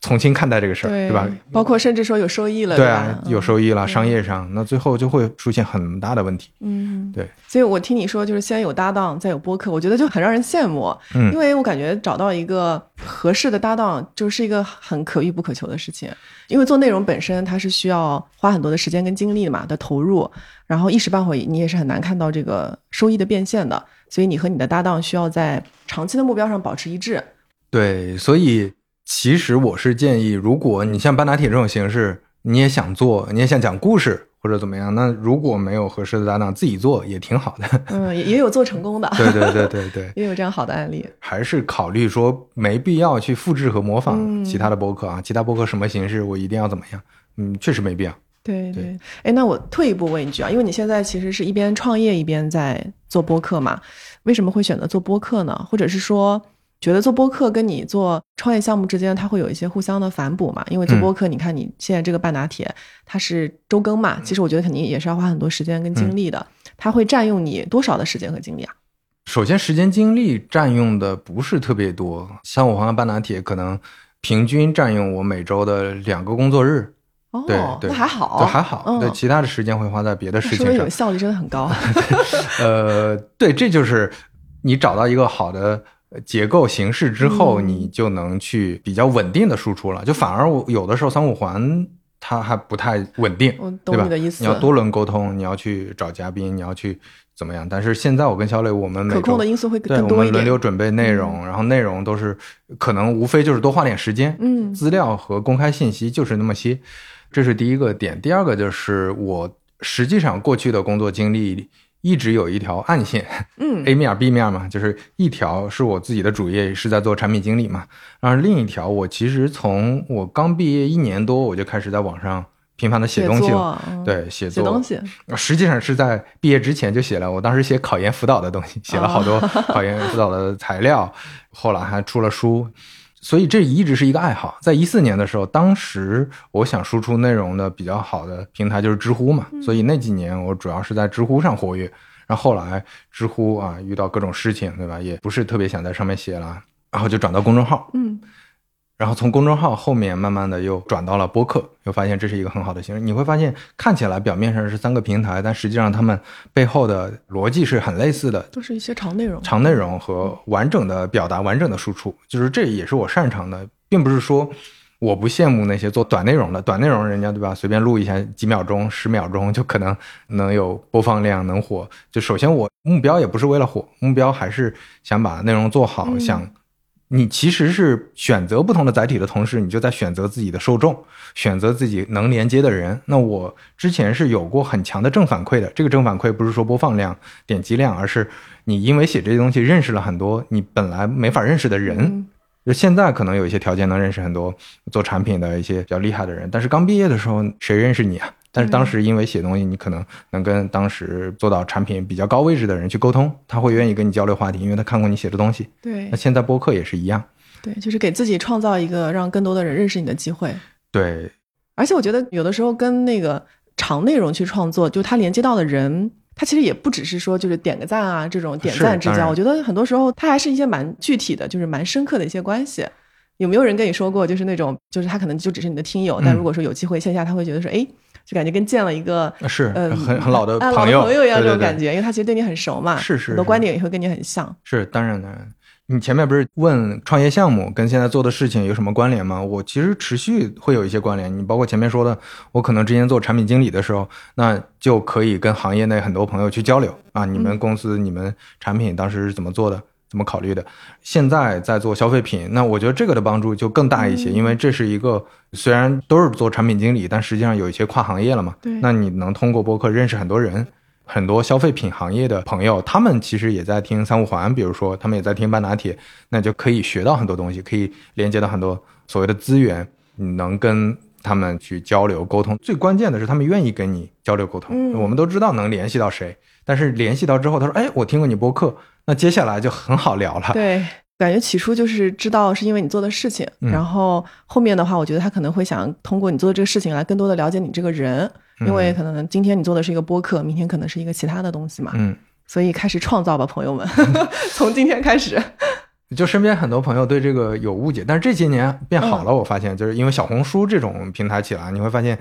重新看待这个事儿，对吧？包括甚至说有收益了，对啊，有收益了，商业上，那最后就会出现很大的问题。嗯，对。所以我听你说，就是先有搭档，再有播客，我觉得就很让人羡慕。嗯，因为我感觉找到一个合适的搭档，就是一个很可遇不可求的事情。因为做内容本身，它是需要花很多的时间跟精力嘛的投入，然后一时半会你也是很难看到这个收益的变现的。所以你和你的搭档需要在长期的目标上保持一致。对，所以。其实我是建议，如果你像半打铁这种形式，你也想做，你也想讲故事或者怎么样，那如果没有合适的搭档，自己做也挺好的。[LAUGHS] 嗯，也有做成功的。对对对对对，[LAUGHS] 也有这样好的案例。还是考虑说没必要去复制和模仿其他的播客啊，其他播客什么形式，我一定要怎么样？嗯，确实没必要。对对。哎，那我退一步问一句啊，因为你现在其实是一边创业一边在做播客嘛，为什么会选择做播客呢？或者是说？觉得做播客跟你做创业项目之间，它会有一些互相的反哺嘛？因为做播客，你看你现在这个半打铁，它是周更嘛，其实我觉得肯定也是要花很多时间跟精力的。它会占用你多少的时间和精力啊？首先，时间精力占用的不是特别多，像我和半打铁，可能平均占用我每周的两个工作日。哦，对对，那还好，对还好。对，其他的时间会花在别的事情上。有效率真的很高。[LAUGHS] 呃，对，这就是你找到一个好的。结构形式之后，你就能去比较稳定的输出了。就反而我有的时候三五环它还不太稳定，对吧？你要多轮沟通，你要去找嘉宾，你要去怎么样？但是现在我跟小磊，我们可控的因素会更多一点。我们轮流准备内容，然后内容都是可能无非就是多花点时间。嗯，资料和公开信息就是那么些，这是第一个点。第二个就是我实际上过去的工作经历。一直有一条暗线，嗯，[LAUGHS] A 面 B 面嘛，就是一条是我自己的主业是在做产品经理嘛，然后另一条我其实从我刚毕业一年多我就开始在网上频繁的写东西了，对，写作，写东西，实际上是在毕业之前就写了，我当时写考研辅导的东西，写了好多考研辅导的材料，后来还出了书。所以这一直是一个爱好。在一四年的时候，当时我想输出内容的比较好的平台就是知乎嘛，所以那几年我主要是在知乎上活跃。然后后来知乎啊遇到各种事情，对吧？也不是特别想在上面写了，然后就转到公众号。嗯。然后从公众号后面慢慢的又转到了播客，又发现这是一个很好的形式。你会发现看起来表面上是三个平台，但实际上他们背后的逻辑是很类似的，都是一些长内容、长内容和完整的表达、完整的输出。就是这也是我擅长的，并不是说我不羡慕那些做短内容的，短内容人家对吧？随便录一下几秒钟、十秒钟就可能能有播放量、能火。就首先我目标也不是为了火，目标还是想把内容做好，想。你其实是选择不同的载体的同时，你就在选择自己的受众，选择自己能连接的人。那我之前是有过很强的正反馈的，这个正反馈不是说播放量、点击量，而是你因为写这些东西认识了很多你本来没法认识的人。就现在可能有一些条件能认识很多做产品的一些比较厉害的人，但是刚毕业的时候谁认识你啊？但是当时因为写东西，你可能能跟当时做到产品比较高位置的人去沟通，他会愿意跟你交流话题，因为他看过你写的东西。对，那现在播客也是一样。对，就是给自己创造一个让更多的人认识你的机会。对，而且我觉得有的时候跟那个长内容去创作，就他连接到的人，他其实也不只是说就是点个赞啊这种点赞之交，我觉得很多时候他还是一些蛮具体的，就是蛮深刻的一些关系。有没有人跟你说过，就是那种，就是他可能就只是你的听友，但如果说有机会线下，他会觉得说，哎。就感觉跟见了一个是嗯很很老的朋友朋友一样这种感觉，因为他其实对你很熟嘛，是是，很多观点也会跟你很像。是当然的，你前面不是问创业项目跟现在做的事情有什么关联吗？我其实持续会有一些关联。你包括前面说的，我可能之前做产品经理的时候，那就可以跟行业内很多朋友去交流啊，你们公司你们产品当时是怎么做的？怎么考虑的？现在在做消费品，那我觉得这个的帮助就更大一些，因为这是一个虽然都是做产品经理，但实际上有一些跨行业了嘛。对，那你能通过播客认识很多人，很多消费品行业的朋友，他们其实也在听三五环，比如说他们也在听半打铁，那就可以学到很多东西，可以连接到很多所谓的资源，你能跟他们去交流沟通。最关键的是，他们愿意跟你交流沟通。我们都知道能联系到谁，但是联系到之后，他说：“哎，我听过你播客。”那接下来就很好聊了。对，感觉起初就是知道是因为你做的事情，然后后面的话，我觉得他可能会想通过你做的这个事情来更多的了解你这个人，因为可能今天你做的是一个播客，明天可能是一个其他的东西嘛。嗯，所以开始创造吧，朋友们，[LAUGHS] 从今天开始。就身边很多朋友对这个有误解，但是这些年变好了，我发现就是因为小红书这种平台起来，你会发现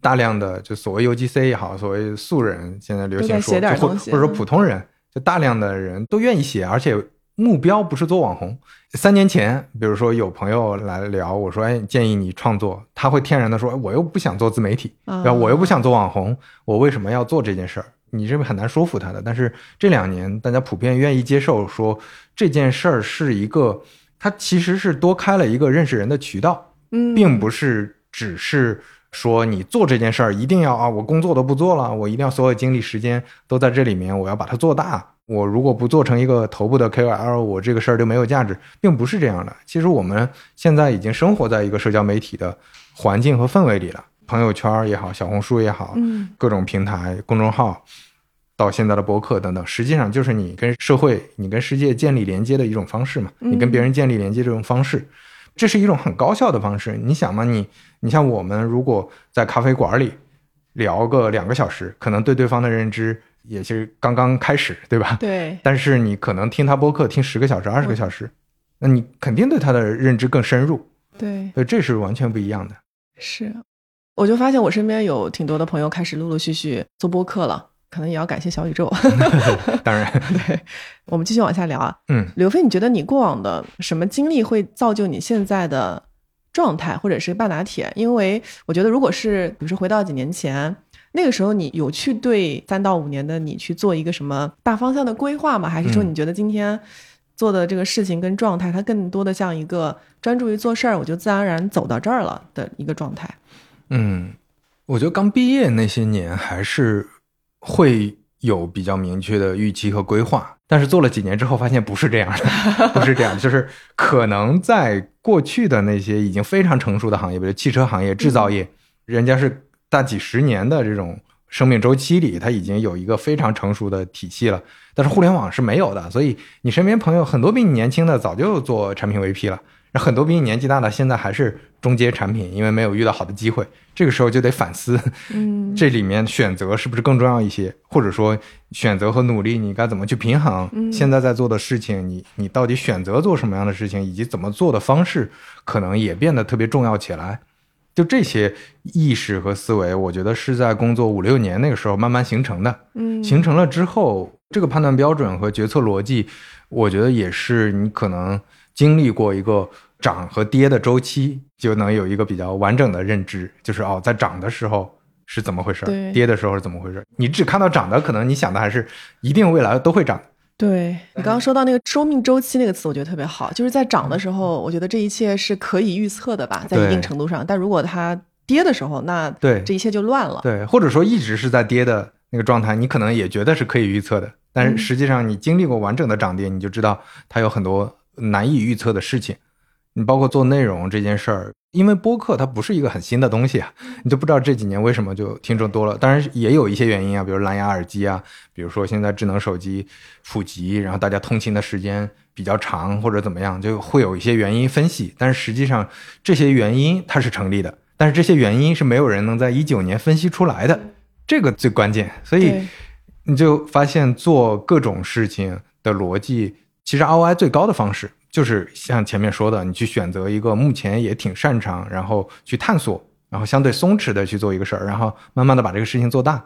大量的就所谓 UGC 也好，所谓素人现在流行说，或或者说普通人，就大量的人都愿意写，而且目标不是做网红。三年前，比如说有朋友来聊，我说，哎，建议你创作，他会天然的说，我又不想做自媒体，然后我又不想做网红，我为什么要做这件事儿？你认为很难说服他的，但是这两年大家普遍愿意接受说这件事儿是一个，它其实是多开了一个认识人的渠道，嗯，并不是只是说你做这件事儿一定要啊，我工作都不做了，我一定要所有精力时间都在这里面，我要把它做大。我如果不做成一个头部的 KOL，我这个事儿就没有价值，并不是这样的。其实我们现在已经生活在一个社交媒体的环境和氛围里了。朋友圈也好，小红书也好，嗯，各种平台、公众号，到现在的博客等等，实际上就是你跟社会、你跟世界建立连接的一种方式嘛。你跟别人建立连接这种方式，这是一种很高效的方式。你想嘛，你你像我们如果在咖啡馆里聊个两个小时，可能对对方的认知也是刚刚开始，对吧？对。但是你可能听他播客听十个小时、二十个小时，那你肯定对他的认知更深入。对，所以这是完全不一样的。是。我就发现我身边有挺多的朋友开始陆陆续续做播客了，可能也要感谢小宇宙。[LAUGHS] 当然，[LAUGHS] 对，我们继续往下聊啊。嗯，刘飞，你觉得你过往的什么经历会造就你现在的状态，或者是半打铁？因为我觉得，如果是比如说回到几年前，那个时候你有去对三到五年的你去做一个什么大方向的规划吗？还是说你觉得今天做的这个事情跟状态，它更多的像一个专注于做事儿，我就自然而然走到这儿了的一个状态？嗯，我觉得刚毕业那些年还是会有比较明确的预期和规划，但是做了几年之后，发现不是这样的，[LAUGHS] 不是这样，就是可能在过去的那些已经非常成熟的行业，比如汽车行业、制造业，人家是大几十年的这种生命周期里，它已经有一个非常成熟的体系了，但是互联网是没有的，所以你身边朋友很多比你年轻的早就做产品 VP 了。很多比你年纪大的现在还是中阶产品，因为没有遇到好的机会，这个时候就得反思，嗯，这里面选择是不是更重要一些，或者说选择和努力你该怎么去平衡？现在在做的事情，你你到底选择做什么样的事情，以及怎么做的方式，可能也变得特别重要起来。就这些意识和思维，我觉得是在工作五六年那个时候慢慢形成的。嗯，形成了之后，这个判断标准和决策逻辑，我觉得也是你可能。经历过一个涨和跌的周期，就能有一个比较完整的认知，就是哦，在涨的时候是怎么回事，跌的时候是怎么回事。你只看到涨的，可能你想的还是一定未来都会涨。对。你刚刚说到那个生命周期那个词，我觉得特别好，就是在涨的时候，我觉得这一切是可以预测的吧，在一定程度上。但如果它跌的时候，那对。这一切就乱了。对，或者说一直是在跌的那个状态，你可能也觉得是可以预测的，但是实际上你经历过完整的涨跌，你就知道它有很多。难以预测的事情，你包括做内容这件事儿，因为播客它不是一个很新的东西啊，你就不知道这几年为什么就听众多了。当然也有一些原因啊，比如蓝牙耳机啊，比如说现在智能手机普及，然后大家通勤的时间比较长或者怎么样，就会有一些原因分析。但是实际上这些原因它是成立的，但是这些原因是没有人能在一九年分析出来的，这个最关键。所以你就发现做各种事情的逻辑。其实 ROI 最高的方式就是像前面说的，你去选择一个目前也挺擅长，然后去探索，然后相对松弛的去做一个事儿，然后慢慢的把这个事情做大。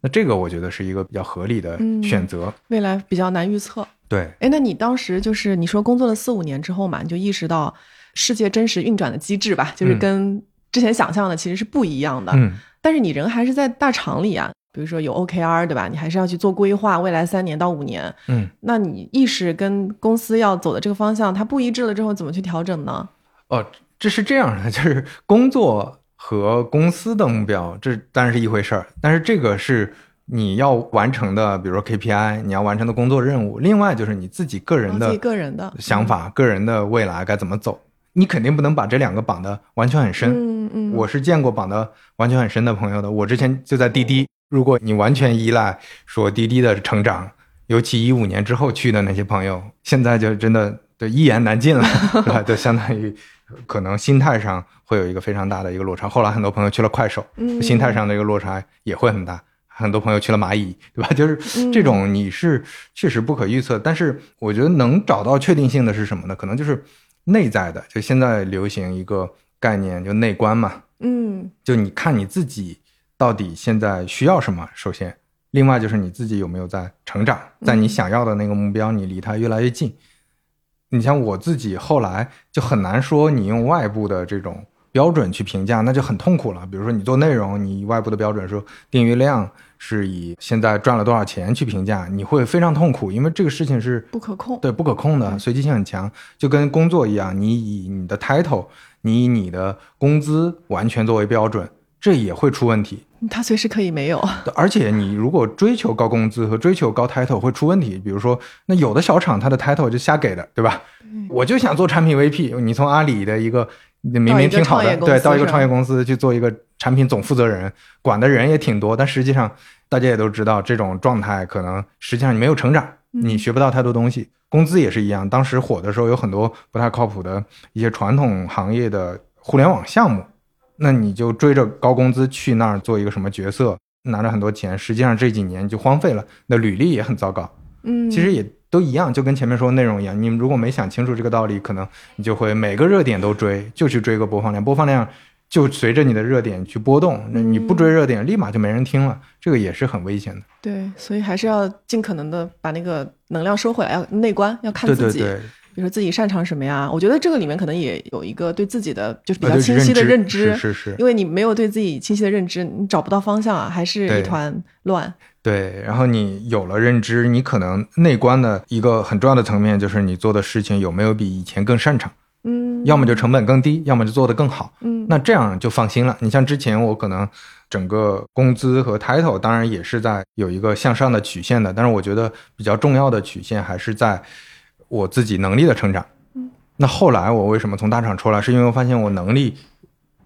那这个我觉得是一个比较合理的选择。未来比较难预测。对。哎，那你当时就是你说工作了四五年之后嘛，你就意识到世界真实运转的机制吧，就是跟之前想象的其实是不一样的。嗯。但是你人还是在大厂里啊。比如说有 OKR 对吧？你还是要去做规划，未来三年到五年。嗯，那你意识跟公司要走的这个方向它不一致了之后，怎么去调整呢？哦，这是这样的，[LAUGHS] 就是工作和公司的目标，这当然是一回事儿。但是这个是你要完成的，比如说 KPI，你要完成的工作任务。另外就是你自己个人的、个人的想法、个人的未来该怎么走，你肯定不能把这两个绑得完全很深。嗯嗯，我是见过绑得完全很深的朋友的。我之前就在滴滴。如果你完全依赖说滴滴的成长，尤其一五年之后去的那些朋友，现在就真的就一言难尽了，[LAUGHS] 对吧？就相当于可能心态上会有一个非常大的一个落差。后来很多朋友去了快手，心态上的一个落差也会很大。很多朋友去了蚂蚁，对吧？[LAUGHS] 就是这种你是确实不可预测，但是我觉得能找到确定性的是什么呢？可能就是内在的，就现在流行一个概念，就内观嘛。嗯，就你看你自己到底现在需要什么，首先，另外就是你自己有没有在成长，在你想要的那个目标，你离它越来越近。你像我自己后来就很难说你用外部的这种标准去评价，那就很痛苦了。比如说你做内容，你外部的标准说订阅量是以现在赚了多少钱去评价，你会非常痛苦，因为这个事情是不可控，对不可控的，随机性很强，就跟工作一样，你以你的 title，你以你的工资完全作为标准，这也会出问题。他随时可以没有，而且你如果追求高工资和追求高 title 会出问题。比如说，那有的小厂它的 title 就瞎给的，对吧？我就想做产品 VP，你从阿里的一个明明挺好的，对，到一个创业公司去做一个产品总负责人，管的人也挺多，但实际上大家也都知道，这种状态可能实际上你没有成长，你学不到太多东西。工资也是一样，当时火的时候有很多不太靠谱的一些传统行业的互联网项目。那你就追着高工资去那儿做一个什么角色，拿着很多钱，实际上这几年就荒废了，那履历也很糟糕。嗯，其实也都一样，就跟前面说的内容一样。你们如果没想清楚这个道理，可能你就会每个热点都追，就去追个播放量，播放量就随着你的热点去波动。那你不追热点，立马就没人听了，这个也是很危险的。对，所以还是要尽可能的把那个能量收回来，要内观，要看自己。对对对。比如说自己擅长什么呀？我觉得这个里面可能也有一个对自己的就是比较清晰的认知，是是。因为你没有对自己清晰的认知，你找不到方向啊，还是一团乱。对，然后你有了认知，你可能内观的一个很重要的层面就是你做的事情有没有比以前更擅长。嗯。要么就成本更低，要么就做得更好。嗯。那这样就放心了。你像之前我可能整个工资和 title 当然也是在有一个向上的曲线的，但是我觉得比较重要的曲线还是在我自己能力的成长。嗯那后来我为什么从大厂出来？是因为我发现我能力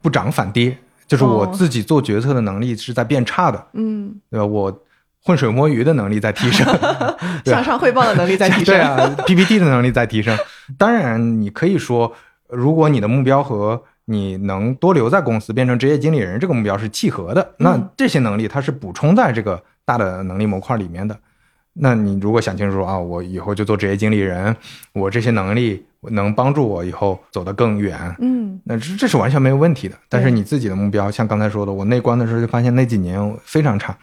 不涨反跌，就是我自己做决策的能力是在变差的。嗯，对吧？我浑水摸鱼的能力在提升，[LAUGHS] 向上汇报的能力在提升。[LAUGHS] 对啊，PPT 的能力在提升。当然，你可以说，如果你的目标和你能多留在公司变成职业经理人这个目标是契合的，那这些能力它是补充在这个大的能力模块里面的。那你如果想清楚啊，我以后就做职业经理人，我这些能力能帮助我以后走得更远，嗯，那这这是完全没有问题的。但是你自己的目标，像刚才说的，我内观的时候就发现那几年非常差，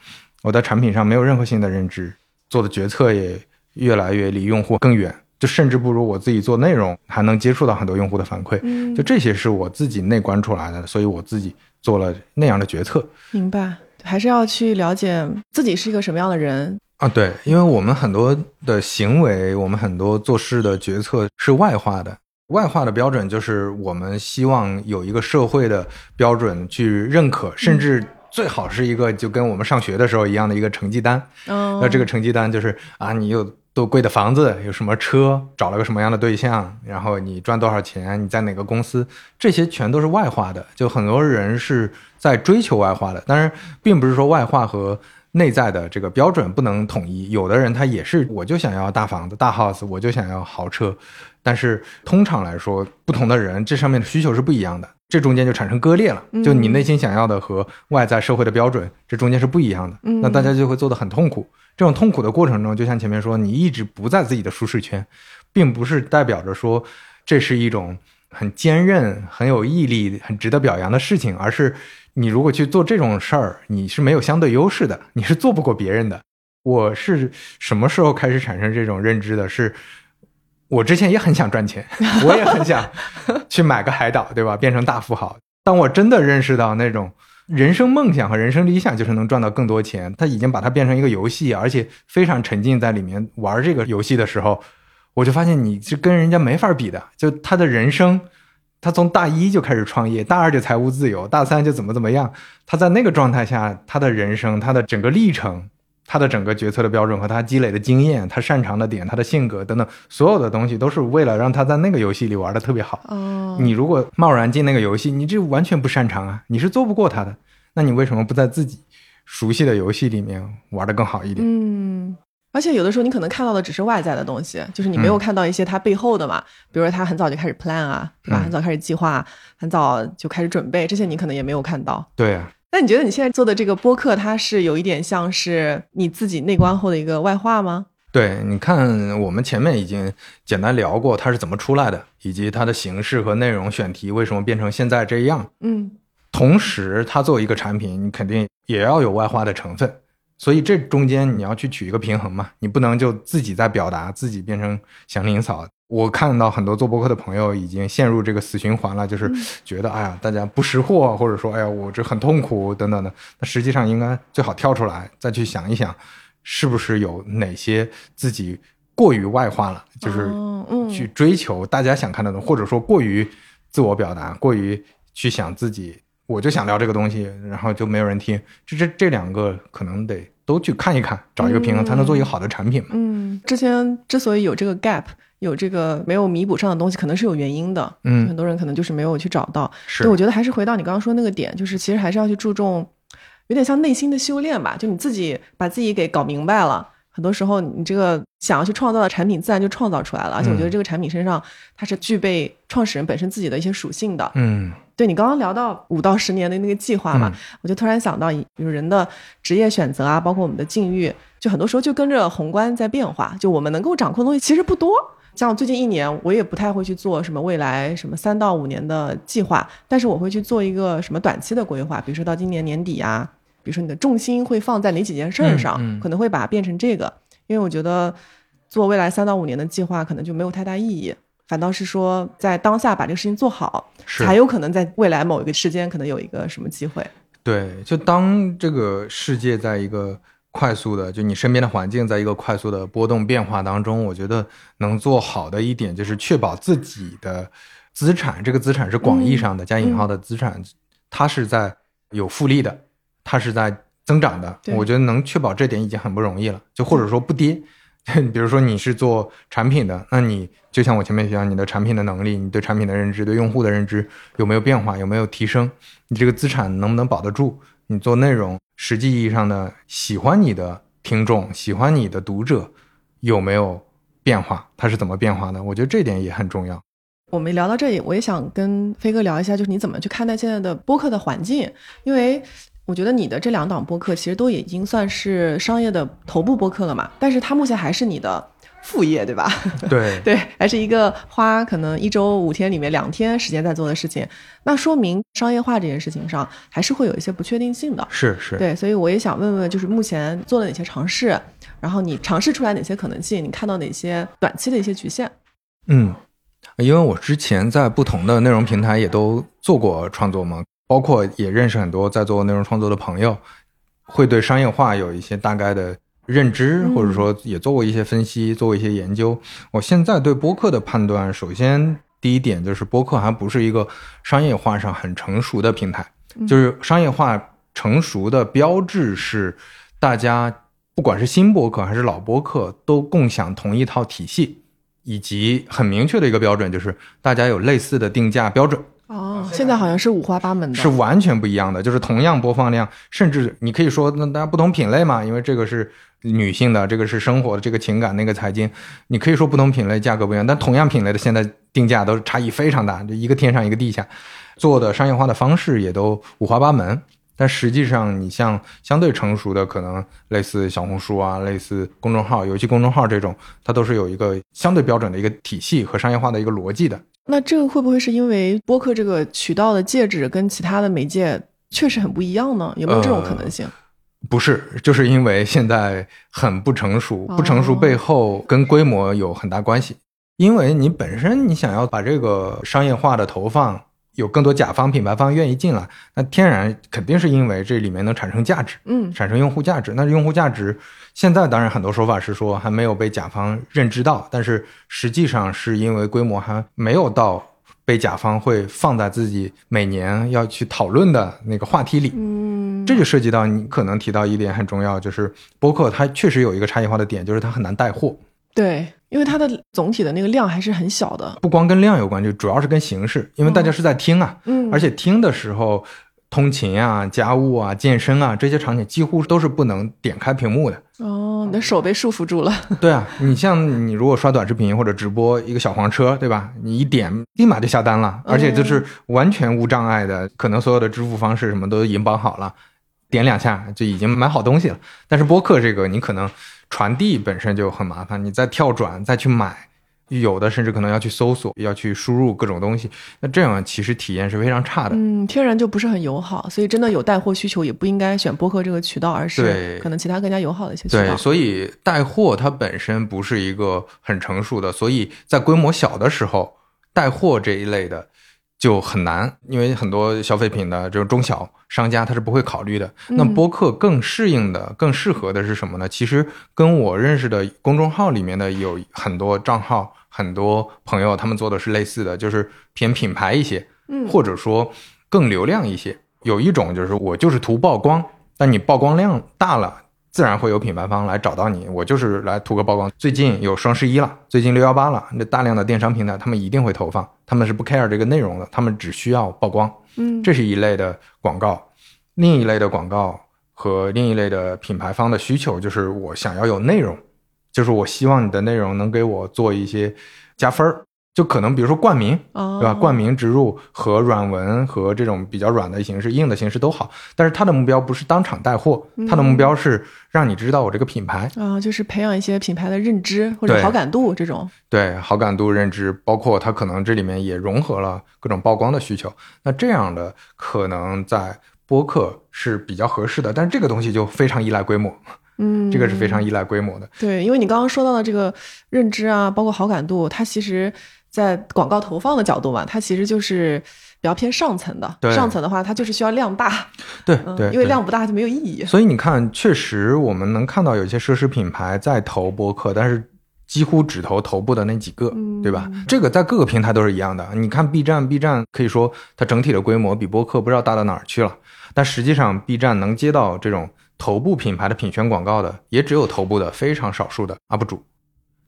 我在产品上没有任何新的认知，做的决策也越来越离用户更远，就甚至不如我自己做内容还能接触到很多用户的反馈。嗯，就这些是我自己内观出来的，所以我自己做了那样的决策。明白，还是要去了解自己是一个什么样的人。啊，对，因为我们很多的行为，我们很多做事的决策是外化的。外化的标准就是我们希望有一个社会的标准去认可，甚至最好是一个就跟我们上学的时候一样的一个成绩单。那这个成绩单就是啊，你有多贵的房子，有什么车，找了个什么样的对象，然后你赚多少钱，你在哪个公司，这些全都是外化的。就很多人是在追求外化的，当然，并不是说外化和。内在的这个标准不能统一，有的人他也是，我就想要大房子、大 house，我就想要豪车，但是通常来说，不同的人这上面的需求是不一样的，这中间就产生割裂了。就你内心想要的和外在社会的标准，这中间是不一样的，那大家就会做得很痛苦。这种痛苦的过程中，就像前面说，你一直不在自己的舒适圈，并不是代表着说这是一种很坚韧、很有毅力、很值得表扬的事情，而是。你如果去做这种事儿，你是没有相对优势的，你是做不过别人的。我是什么时候开始产生这种认知的？是我之前也很想赚钱，[LAUGHS] 我也很想去买个海岛，对吧？变成大富豪。当我真的认识到那种人生梦想和人生理想就是能赚到更多钱，他已经把它变成一个游戏，而且非常沉浸在里面玩这个游戏的时候，我就发现你是跟人家没法比的，就他的人生。他从大一就开始创业，大二就财务自由，大三就怎么怎么样。他在那个状态下，他的人生、他的整个历程、他的整个决策的标准和他积累的经验、他擅长的点、他的性格等等，所有的东西都是为了让他在那个游戏里玩的特别好。哦，你如果贸然进那个游戏，你这完全不擅长啊，你是做不过他的。那你为什么不在自己熟悉的游戏里面玩的更好一点？嗯。而且有的时候你可能看到的只是外在的东西，就是你没有看到一些他背后的嘛。比如说他很早就开始 plan 啊，对吧？很早开始计划，很早就开始准备，这些你可能也没有看到。对啊，那你觉得你现在做的这个播客，它是有一点像是你自己内观后的一个外化吗？对，你看我们前面已经简单聊过它是怎么出来的，以及它的形式和内容选题为什么变成现在这样。嗯，同时，它作为一个产品，你肯定也要有外化的成分，所以这中间你要去取一个平衡嘛，你不能就自己在表达，自己变成祥林嫂。我看到很多做博客的朋友已经陷入这个死循环了，就是觉得哎呀，大家不识货，或者说哎呀，我这很痛苦等等的。那实际上应该最好跳出来，再去想一想。是不是有哪些自己过于外化了？就是去追求大家想看的东西，或者说过于自我表达，过于去想自己，我就想聊这个东西，然后就没有人听。这这这两个可能得都去看一看，找一个平衡，才能做一个好的产品嘛。嗯，之前之所以有这个 gap，有这个没有弥补上的东西，可能是有原因的。嗯，很多人可能就是没有去找到。是，对，我觉得还是回到你刚刚说那个点，就是其实还是要去注重。有点像内心的修炼吧，就你自己把自己给搞明白了，很多时候你这个想要去创造的产品，自然就创造出来了。而且我觉得这个产品身上它是具备创始人本身自己的一些属性的。嗯，对你刚刚聊到五到十年的那个计划嘛，我就突然想到，比如人的职业选择啊，包括我们的境遇，就很多时候就跟着宏观在变化。就我们能够掌控的东西其实不多。像最近一年，我也不太会去做什么未来什么三到五年的计划，但是我会去做一个什么短期的规划，比如说到今年年底啊，比如说你的重心会放在哪几件事儿上，可能会把它变成这个。因为我觉得做未来三到五年的计划可能就没有太大意义，反倒是说在当下把这个事情做好，才有可能在未来某一个时间可能有一个什么机会。对，就当这个世界在一个。快速的，就你身边的环境，在一个快速的波动变化当中，我觉得能做好的一点就是确保自己的资产，这个资产是广义上的加引号的资产，它是在有复利的，它是在增长的。我觉得能确保这点已经很不容易了。就或者说不跌，[LAUGHS] 比如说你是做产品的，那你就像我前面讲，你的产品的能力，你对产品的认知，对用户的认知有没有变化，有没有提升？你这个资产能不能保得住？你做内容。实际意义上的喜欢你的听众，喜欢你的读者有没有变化？它是怎么变化的？我觉得这点也很重要。我们聊到这里，我也想跟飞哥聊一下，就是你怎么去看待现在的播客的环境？因为我觉得你的这两档播客其实都已经算是商业的头部播客了嘛，但是它目前还是你的。副业对吧？[LAUGHS] [LAUGHS] 对对，还是一个花可能一周五天里面两天时间在做的事情，那说明商业化这件事情上还是会有一些不确定性的。是是，对，所以我也想问问，就是目前做了哪些尝试，然后你尝试出来哪些可能性，你看到哪些短期的一些局限？嗯，因为我之前在不同的内容平台也都做过创作嘛，包括也认识很多在做内容创作的朋友，会对商业化有一些大概的。认知，或者说也做过一些分析，做过一些研究。我现在对播客的判断，首先第一点就是播客还不是一个商业化上很成熟的平台。就是商业化成熟的标志是，大家不管是新播客还是老播客，都共享同一套体系，以及很明确的一个标准，就是大家有类似的定价标准。哦，现在好像是五花八门的，是完全不一样的。就是同样播放量，甚至你可以说，那大家不同品类嘛，因为这个是。女性的这个是生活的这个情感那个财经，你可以说不同品类价格不一样，但同样品类的现在定价都是差异非常大，就一个天上一个地下，做的商业化的方式也都五花八门。但实际上，你像相对成熟的，可能类似小红书啊，类似公众号、游戏公众号这种，它都是有一个相对标准的一个体系和商业化的一个逻辑的。那这个会不会是因为播客这个渠道的介质跟其他的媒介确实很不一样呢？有没有这种可能性？不是，就是因为现在很不成熟，不成熟背后跟规模有很大关系。因为你本身你想要把这个商业化的投放有更多甲方品牌方愿意进来，那天然肯定是因为这里面能产生价值，嗯，产生用户价值。那用户价值现在当然很多说法是说还没有被甲方认知到，但是实际上是因为规模还没有到。被甲方会放在自己每年要去讨论的那个话题里，嗯，这就涉及到你可能提到一点很重要，就是播客它确实有一个差异化的点，就是它很难带货。对，因为它的总体的那个量还是很小的，不光跟量有关，就主要是跟形式，因为大家是在听啊，嗯，而且听的时候。通勤啊、家务啊、健身啊这些场景，几乎都是不能点开屏幕的。哦，你的手被束缚住了。[LAUGHS] 对啊，你像你如果刷短视频或者直播一个小黄车，对吧？你一点立马就下单了，而且就是完全无障碍的，可能所有的支付方式什么都已经绑好了，点两下就已经买好东西了。但是播客这个，你可能传递本身就很麻烦，你再跳转再去买。有的甚至可能要去搜索，要去输入各种东西，那这样其实体验是非常差的。嗯，天然就不是很友好，所以真的有带货需求，也不应该选播客这个渠道，而是可能其他更加友好的一些渠道。对，所以带货它本身不是一个很成熟的，所以在规模小的时候，带货这一类的。就很难，因为很多消费品的这种中小商家他是不会考虑的。那播客更适应的、更适合的是什么呢？其实跟我认识的公众号里面的有很多账号、很多朋友，他们做的是类似的，就是偏品牌一些，嗯，或者说更流量一些。有一种就是我就是图曝光，但你曝光量大了。自然会有品牌方来找到你，我就是来图个曝光。最近有双十一了，最近六幺八了，那大量的电商平台他们一定会投放，他们是不 care 这个内容的，他们只需要曝光。嗯，这是一类的广告，另一类的广告和另一类的品牌方的需求就是我想要有内容，就是我希望你的内容能给我做一些加分儿。就可能，比如说冠名，对吧？冠名植入和软文和这种比较软的形式、硬的形式都好，但是他的目标不是当场带货，他的目标是让你知道我这个品牌啊，就是培养一些品牌的认知或者好感度这种。对，好感度认知，包括它可能这里面也融合了各种曝光的需求。那这样的可能在播客是比较合适的，但是这个东西就非常依赖规模。嗯，这个是非常依赖规模的。对，因为你刚刚说到的这个认知啊，包括好感度，它其实。在广告投放的角度嘛，它其实就是比较偏上层的。上层的话，它就是需要量大。对对，因为量不大就没有意义。所以你看，确实我们能看到有些奢侈品牌在投播客，但是几乎只投头部的那几个，对吧？这个在各个平台都是一样的。你看 B 站，B 站可以说它整体的规模比播客不知道大到哪儿去了，但实际上 B 站能接到这种头部品牌的品宣广告的，也只有头部的非常少数的 UP 主。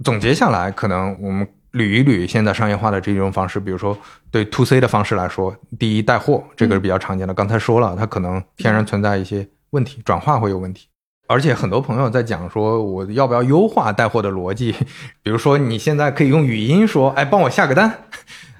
总结下来，可能我们。捋一捋现在商业化的这种方式，比如说对 to C 的方式来说，第一带货这个是比较常见的。刚才说了，它可能天然存在一些问题，转化会有问题。而且很多朋友在讲说，我要不要优化带货的逻辑？比如说你现在可以用语音说，哎，帮我下个单，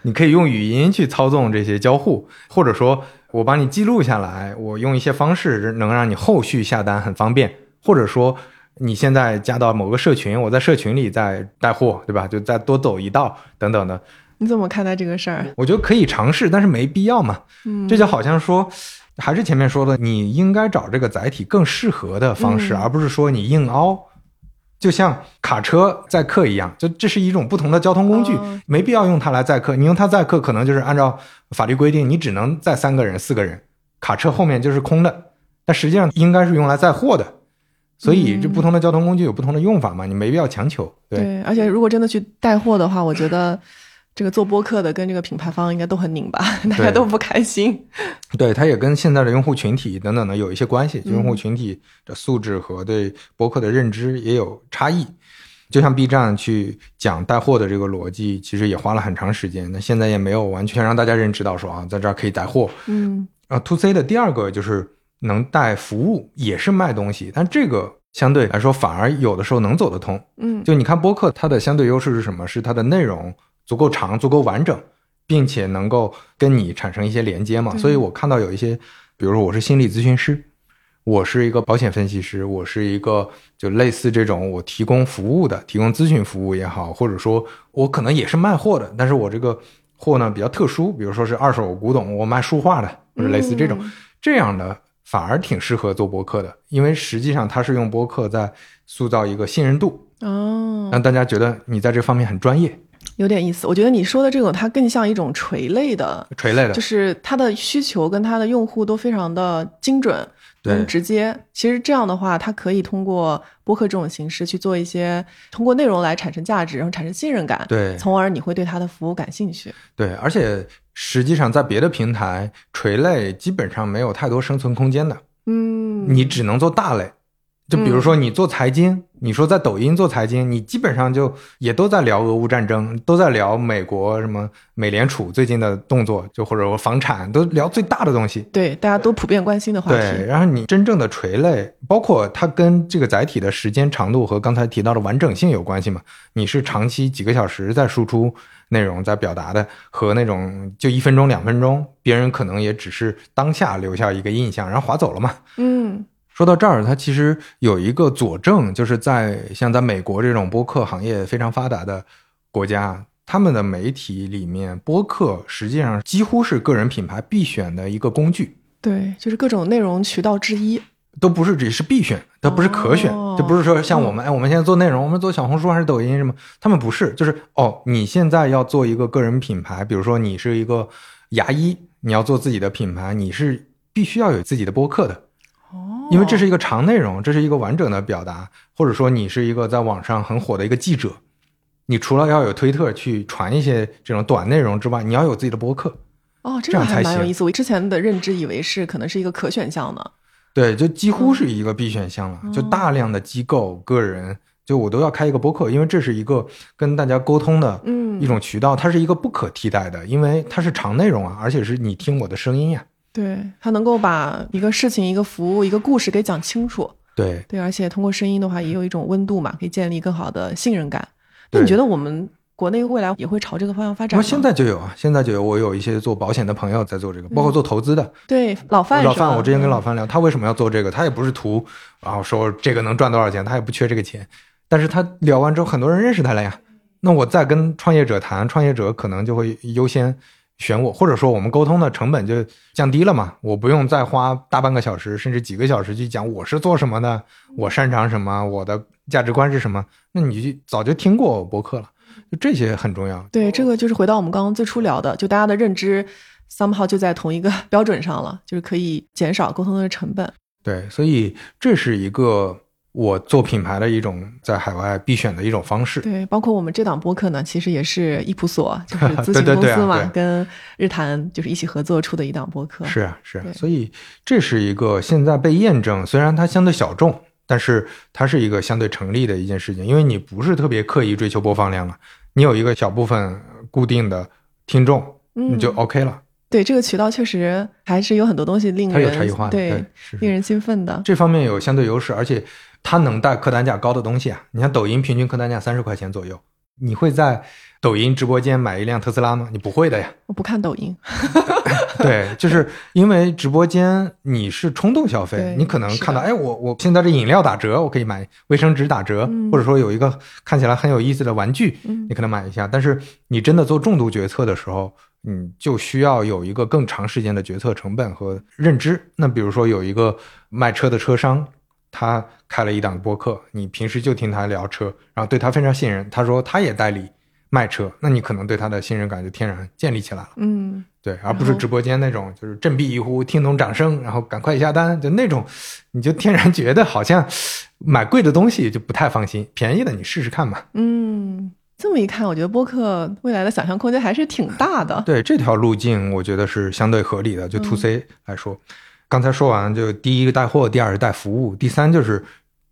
你可以用语音去操纵这些交互，或者说我帮你记录下来，我用一些方式能让你后续下单很方便，或者说。你现在加到某个社群，我在社群里再带货，对吧？就再多走一道等等的。你怎么看待这个事儿？我觉得可以尝试，但是没必要嘛。嗯，这就好像说，还是前面说的，你应该找这个载体更适合的方式，而不是说你硬凹。就像卡车载客一样，就这是一种不同的交通工具，没必要用它来载客。你用它载客，可能就是按照法律规定，你只能载三个人、四个人，卡车后面就是空的。但实际上应该是用来载货的。所以，这不同的交通工具有不同的用法嘛？你没必要强求。对，而且如果真的去带货的话，我觉得这个做播客的跟这个品牌方应该都很拧巴，[LAUGHS] 大家都不开心。对，它也跟现在的用户群体等等的有一些关系，用户群体的素质和对播客的认知也有差异。就像 B 站去讲带货的这个逻辑，其实也花了很长时间。那现在也没有完全让大家认知到说啊，在这儿可以带货。嗯，啊，To C 的第二个就是。能带服务也是卖东西，但这个相对来说反而有的时候能走得通。嗯，就你看播客，它的相对优势是什么？是它的内容足够长、足够完整，并且能够跟你产生一些连接嘛。所以我看到有一些，比如说我是心理咨询师，我是一个保险分析师，我是一个就类似这种我提供服务的，提供咨询服务也好，或者说我可能也是卖货的，但是我这个货呢比较特殊，比如说是二手古董，我卖书画的，或者类似这种这样的。反而挺适合做播客的，因为实际上它是用播客在塑造一个信任度哦，让大家觉得你在这方面很专业，有点意思。我觉得你说的这种，它更像一种垂类的，垂类的，就是它的需求跟它的用户都非常的精准。对，直接。其实这样的话，它可以通过播客这种形式去做一些，通过内容来产生价值，然后产生信任感。对，从而你会对它的服务感兴趣。对，而且实际上在别的平台垂类基本上没有太多生存空间的。嗯，你只能做大类，就比如说你做财经，你说在抖音做财经，你基本上就也都在聊俄乌战争，都在聊美国什么美联储最近的动作，就或者说房产，都聊最大的东西。对，大家都普遍关心的话题。对，然后你真正的垂类，包括它跟这个载体的时间长度和刚才提到的完整性有关系嘛？你是长期几个小时在输出内容，在表达的，和那种就一分钟、两分钟，别人可能也只是当下留下一个印象，然后划走了嘛？嗯。说到这儿，它其实有一个佐证，就是在像在美国这种播客行业非常发达的国家，他们的媒体里面，播客实际上几乎是个人品牌必选的一个工具。对，就是各种内容渠道之一，都不是只是必选，它不是可选，就不是说像我们，哎，我们现在做内容，我们做小红书还是抖音什么，他们不是，就是哦，你现在要做一个个人品牌，比如说你是一个牙医，你要做自己的品牌，你是必须要有自己的播客的。因为这是一个长内容，这是一个完整的表达，或者说你是一个在网上很火的一个记者，你除了要有推特去传一些这种短内容之外，你要有自己的博客。哦，这个还蛮有意思。我之前的认知以为是可能是一个可选项呢。对，就几乎是一个必选项了。就大量的机构、个人，就我都要开一个博客，因为这是一个跟大家沟通的一种渠道，它是一个不可替代的，因为它是长内容啊，而且是你听我的声音呀。对他能够把一个事情、一个服务、一个故事给讲清楚。对对，而且通过声音的话，也有一种温度嘛，可以建立更好的信任感。那你觉得我们国内未来也会朝这个方向发展吗？现在就有啊，现在就有。我有一些做保险的朋友在做这个，包括做投资的。对，老范老范，我之前跟老范聊，他为什么要做这个？他也不是图，然后说这个能赚多少钱，他也不缺这个钱。但是他聊完之后，很多人认识他了呀。那我再跟创业者谈，创业者可能就会优先。选我，或者说我们沟通的成本就降低了嘛？我不用再花大半个小时甚至几个小时去讲我是做什么的，我擅长什么，我的价值观是什么？那你就早就听过我博客了，就这些很重要。对，这个就是回到我们刚刚最初聊的，就大家的认知 somehow 就在同一个标准上了，就是可以减少沟通的成本。对，所以这是一个。我做品牌的一种在海外必选的一种方式。对，包括我们这档播客呢，其实也是易普索，就是 [LAUGHS] 咨询公司嘛，跟日坛就是一起合作出的一档播客。是啊，是啊，所以这是一个现在被验证，虽然它相对小众，但是它是一个相对成立的一件事情，因为你不是特别刻意追求播放量了，你有一个小部分固定的听众，你就 OK 了。对这个渠道确实还是有很多东西令人有差异化，对，令人兴奋的。这方面有相对优势，而且。它能带客单价高的东西啊！你像抖音平均客单价三十块钱左右，你会在抖音直播间买一辆特斯拉吗？你不会的呀。我不看抖音。[LAUGHS] 对，就是因为直播间你是冲动消费，你可能看到，哎，我我现在这饮料打折，我可以买卫生纸打折，或者说有一个看起来很有意思的玩具，你可能买一下。但是你真的做重度决策的时候，你就需要有一个更长时间的决策成本和认知。那比如说有一个卖车的车商。他开了一档播客，你平时就听他聊车，然后对他非常信任。他说他也代理卖车，那你可能对他的信任感就天然建立起来了。嗯，对，而不是直播间那种就是振臂一呼，听懂掌声，然后赶快下单，就那种，你就天然觉得好像买贵的东西就不太放心，便宜的你试试看嘛。嗯，这么一看，我觉得播客未来的想象空间还是挺大的。对这条路径，我觉得是相对合理的。就 to C 来说。刚才说完，就第一个带货，第二是带服务，第三就是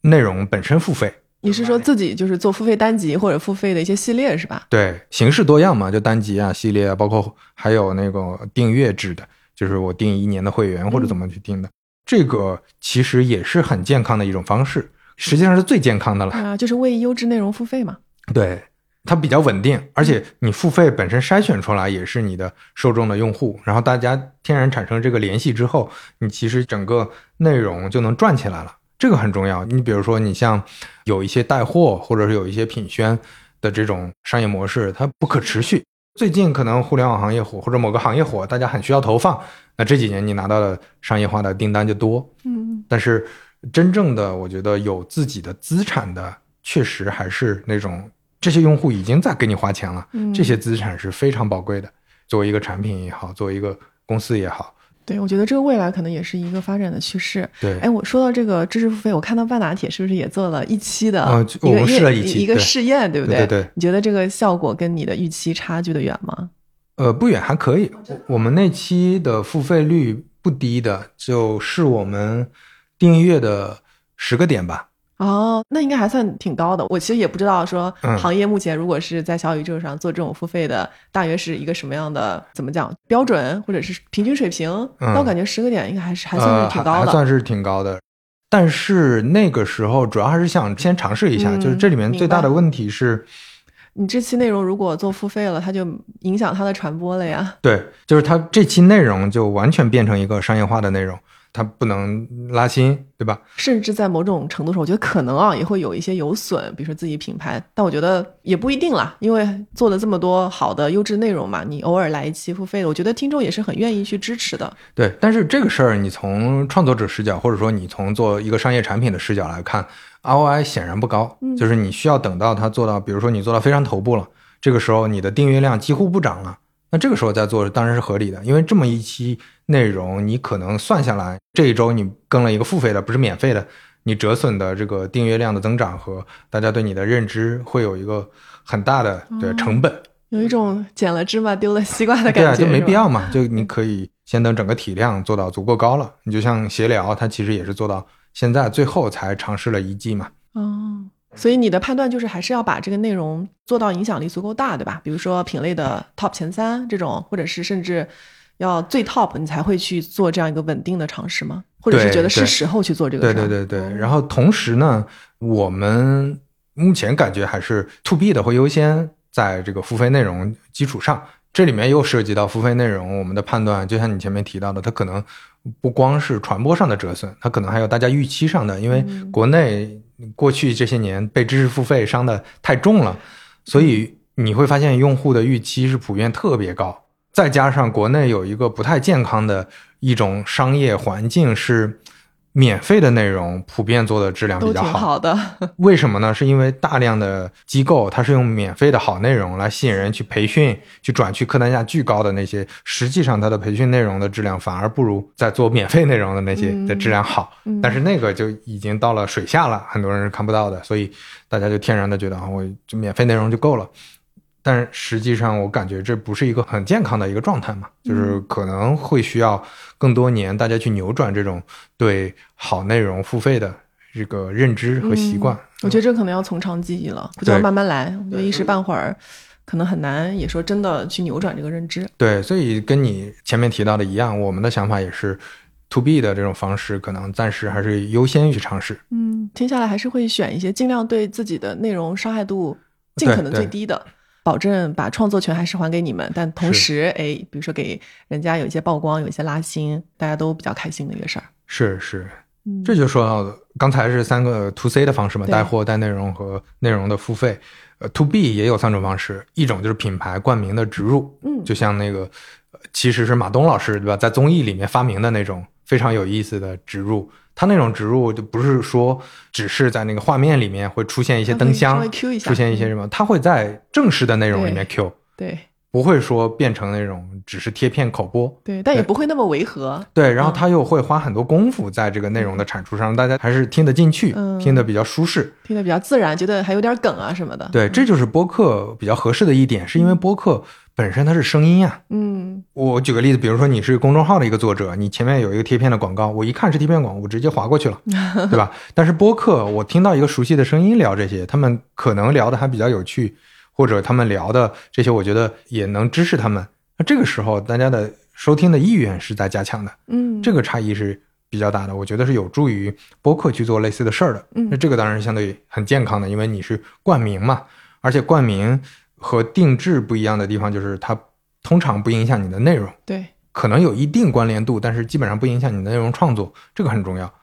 内容本身付费。你是说自己就是做付费单集或者付费的一些系列是吧？对，形式多样嘛，就单集啊、系列啊，包括还有那个订阅制的，就是我订一年的会员或者怎么去订的，这个其实也是很健康的一种方式，实际上是最健康的了。啊，就是为优质内容付费嘛。对。它比较稳定，而且你付费本身筛选出来也是你的受众的用户，然后大家天然产生这个联系之后，你其实整个内容就能转起来了，这个很重要。你比如说，你像有一些带货或者是有一些品宣的这种商业模式，它不可持续。最近可能互联网行业火或者某个行业火，大家很需要投放，那这几年你拿到的商业化的订单就多。嗯，但是真正的我觉得有自己的资产的，确实还是那种。这些用户已经在给你花钱了，这些资产是非常宝贵的。作为一个产品也好，作为一个公司也好，对我觉得这个未来可能也是一个发展的趋势。对，哎，我说到这个知识付费，我看到半打铁是不是也做了一期的一个试了一期一个试验，对不对？对对。你觉得这个效果跟你的预期差距的远吗？呃，不远，还可以。我们那期的付费率不低的，就是我们订阅的。十个点吧。哦，那应该还算挺高的。我其实也不知道说嗯行业目前如果是在小宇宙上做这种付费的，大约是一个什么样的怎么讲标准或者是平均水平？嗯那我感觉十个点应该还是还算呃是挺高的。还还算是挺高的。但是那个时候主要还是想先尝试一下，嗯就是这里面最大的问题是，你这期内容如果做付费了，它就影响它的传播了呀。对，就是它这期内容就完全变成一个商业化的内容，它不能拉新，对吧？甚至在某种程度上，我觉得可能啊也会有一些有损，比如说自己品牌，但我觉得也不一定啦，因为做了这么多好的优质内容嘛，你偶尔来一期付费的，我觉得听众也是很愿意去支持的。对，但是这个事儿，你从创作者视角，或者说你从做一个商业产品的视角来看，ROI 显然不高。嗯就是你需要等到它做到，比如说你做到非常头部了，这个时候你的订阅量几乎不涨了，那这个时候再做当然是合理的，因为这么一期内容，你可能算下来，这一周你更了一个付费的，不是免费的，你折损的这个订阅量的增长和大家对你的认知会有一个很大的对成本。有一种捡了芝麻丢了西瓜的感觉，对啊，就没必要嘛。就你可以先等整个体量做到足够高了，你就像闲聊，它其实也是做到现在最后才尝试了一季嘛。哦，所以你的判断就是还是要把这个内容做到影响力足够大，对吧？比如说品类的 top 前三这种，或者是甚至要最 top，你才会去做这样一个稳定的尝试吗？或者是觉得是时候去做这个对事儿？对对对。哦然后同时呢，我们目前感觉还是 to B 的会优先在这个付费内容基础上。这里面又涉及到付费内容，我们的判断，就像你前面提到的，它可能不光是传播上的折损，它可能还有大家预期上的，因为嗯国内过去这些年被知识付费伤的太重了，所以你会发现用户的预期是普遍特别高，再加上国内有一个不太健康的一种商业环境是。免费的内容普遍做的质量比较好，好的。为什么呢？是因为大量的机构它是用免费的好内容来吸引人去培训，去转去客单价巨高的那些，实际上它的培训内容的质量反而不如在做免费内容的那些的质量好。嗯但是那个就已经到了水下了，很多人是看不到的，所以大家就天然的觉得啊，我就免费内容就够了。但实际上，我感觉这不是一个很健康的一个状态嘛，就是可能会需要更多年大家去扭转这种对好内容付费的这个认知和习惯。我觉得这可能要从长计议了，不就对慢慢来。我觉得一时半会儿可能很难，也说真的去扭转这个认知。对，所以跟你前面提到的一样，我们的想法也是 to B 的这种方式，可能暂时还是优先去尝试。嗯，听下来还是会选一些尽量对自己的内容伤害度尽可能最低的，保证把创作权还是还给你们，但同时，哎，比如说给人家有一些曝光，有一些拉新，大家都比较开心的一个事儿。是是，嗯，这就说到的刚才是三个 to C 的方式嘛，对。带货、带内容和内容的付费。呃，to B 也有三种方式，一种就是品牌冠名的植入，嗯。就像那个，呃其实是马东老师对吧，在综艺里面发明的那种非常有意思的植入。它那种植入就不是说只是在那个画面里面会出现一些灯箱出现一些什么，它会在正式的内容里面 Q，对不会说变成那种只是贴片口播。对，但也不会那么违和。对，然后嗯他又会花很多功夫在这个内容的产出上，让大家还是听得进去，嗯听得比较舒适。听得比较自然，觉得还有点梗啊什么的。对，这就是播客比较合适的一点，是因为播客本身它是声音呀、嗯，我举个例子，比如说你是公众号的一个作者，你前面有一个贴片的广告，我一看是贴片广告，我直接划过去了，[LAUGHS] 对吧？但是播客，我听到一个熟悉的声音聊这些，他们可能聊的还比较有趣，或者他们聊的这些，我觉得也能支持他们。那这个时候，大家的收听的意愿是在加强的，嗯，这个差异是比较大的，我觉得是有助于播客去做类似的事儿的。嗯那这个当然是相对很健康的，因为你是冠名嘛，而且冠名和定制不一样的地方就是它通常不影响你的内容。对，可能有一定关联度，但是基本上不影响你的内容创作，这个很重要。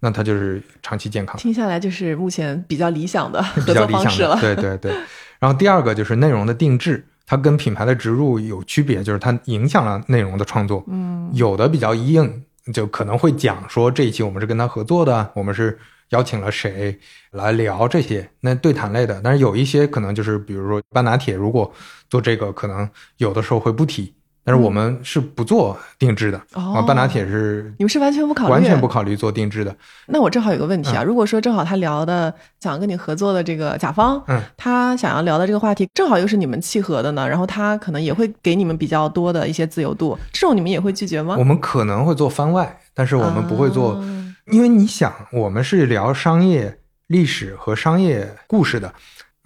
那它就是长期健康，听下来就是目前比较理想的 [LAUGHS] 合比较作理想的。方式了。对对对。然后第二个就是内容的定制，它跟品牌的植入有区别，就是它影响了内容的创作。嗯，有的比较硬，就可能会讲说这一期我们是跟他合作的，我们是邀请了谁来聊这些，那对谈类的。但是有一些可能就是，比如说半拿铁，如果做这个，可能有的时候会不提。但是我们是不做定制的哦啊，半拿铁是你们是完全不考虑，完全不考虑做定制的。那我正好有个问题嗯啊，如果说正好他聊的想跟你合作的这个甲方，嗯，他想要聊的这个话题正好又是你们契合的呢，然后他可能也会给你们比较多的一些自由度，这种你们也会拒绝吗我？们可能会做番外，但是我们不会做啊因为你想，我们是聊商业历史和商业故事的。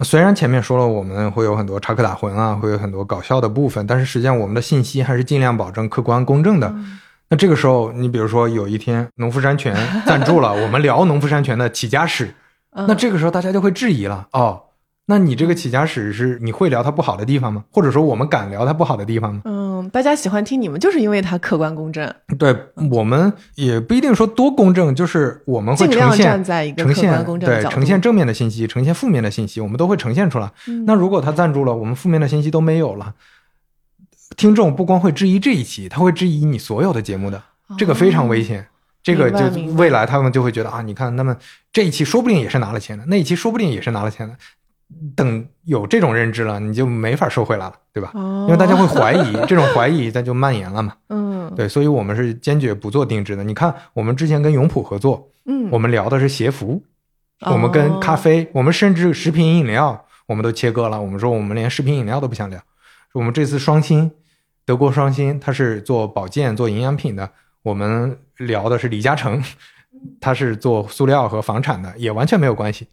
虽然前面说了我们会有很多插科打诨啊，会有很多搞笑的部分，但是实际上我们的信息还是尽量保证客观公正的。那这个时候，你比如说有一天农夫山泉赞助了，[LAUGHS] 我们聊农夫山泉的起家史，那这个时候大家就会质疑了哦。那你这个起家史是你会聊它不好的地方吗？或者说我们敢聊它不好的地方吗？嗯，大家喜欢听你们，就是因为它客观公正。对我们也不一定说多公正，就是我们会呈现呈现对呈现正面的信息，呈现负面的信息，我们都会呈现出来。那如果他赞助了，我们负面的信息都没有了，听众不光会质疑这一期，他会质疑你所有的节目的，这个非常危险。这个就未来他们就会觉得啊，你看，那么这一期说不定也是拿了钱的，那一期说不定也是拿了钱的。等有这种认知了，你就没法收回来了，对吧？因为大家会怀疑，[LAUGHS] 这种怀疑它就蔓延了嘛。嗯，对，所以我们是坚决不做定制的。你看，我们之前跟永璞合作，嗯，我们聊的是鞋服，我们跟咖啡，我们甚至食品饮料，我们都切割了。我们说我们连食品饮料都不想聊。我们这次双星，德国双星，它是做保健、做营养品的，我们聊的是李嘉诚，他是做塑料和房产的，也完全没有关系。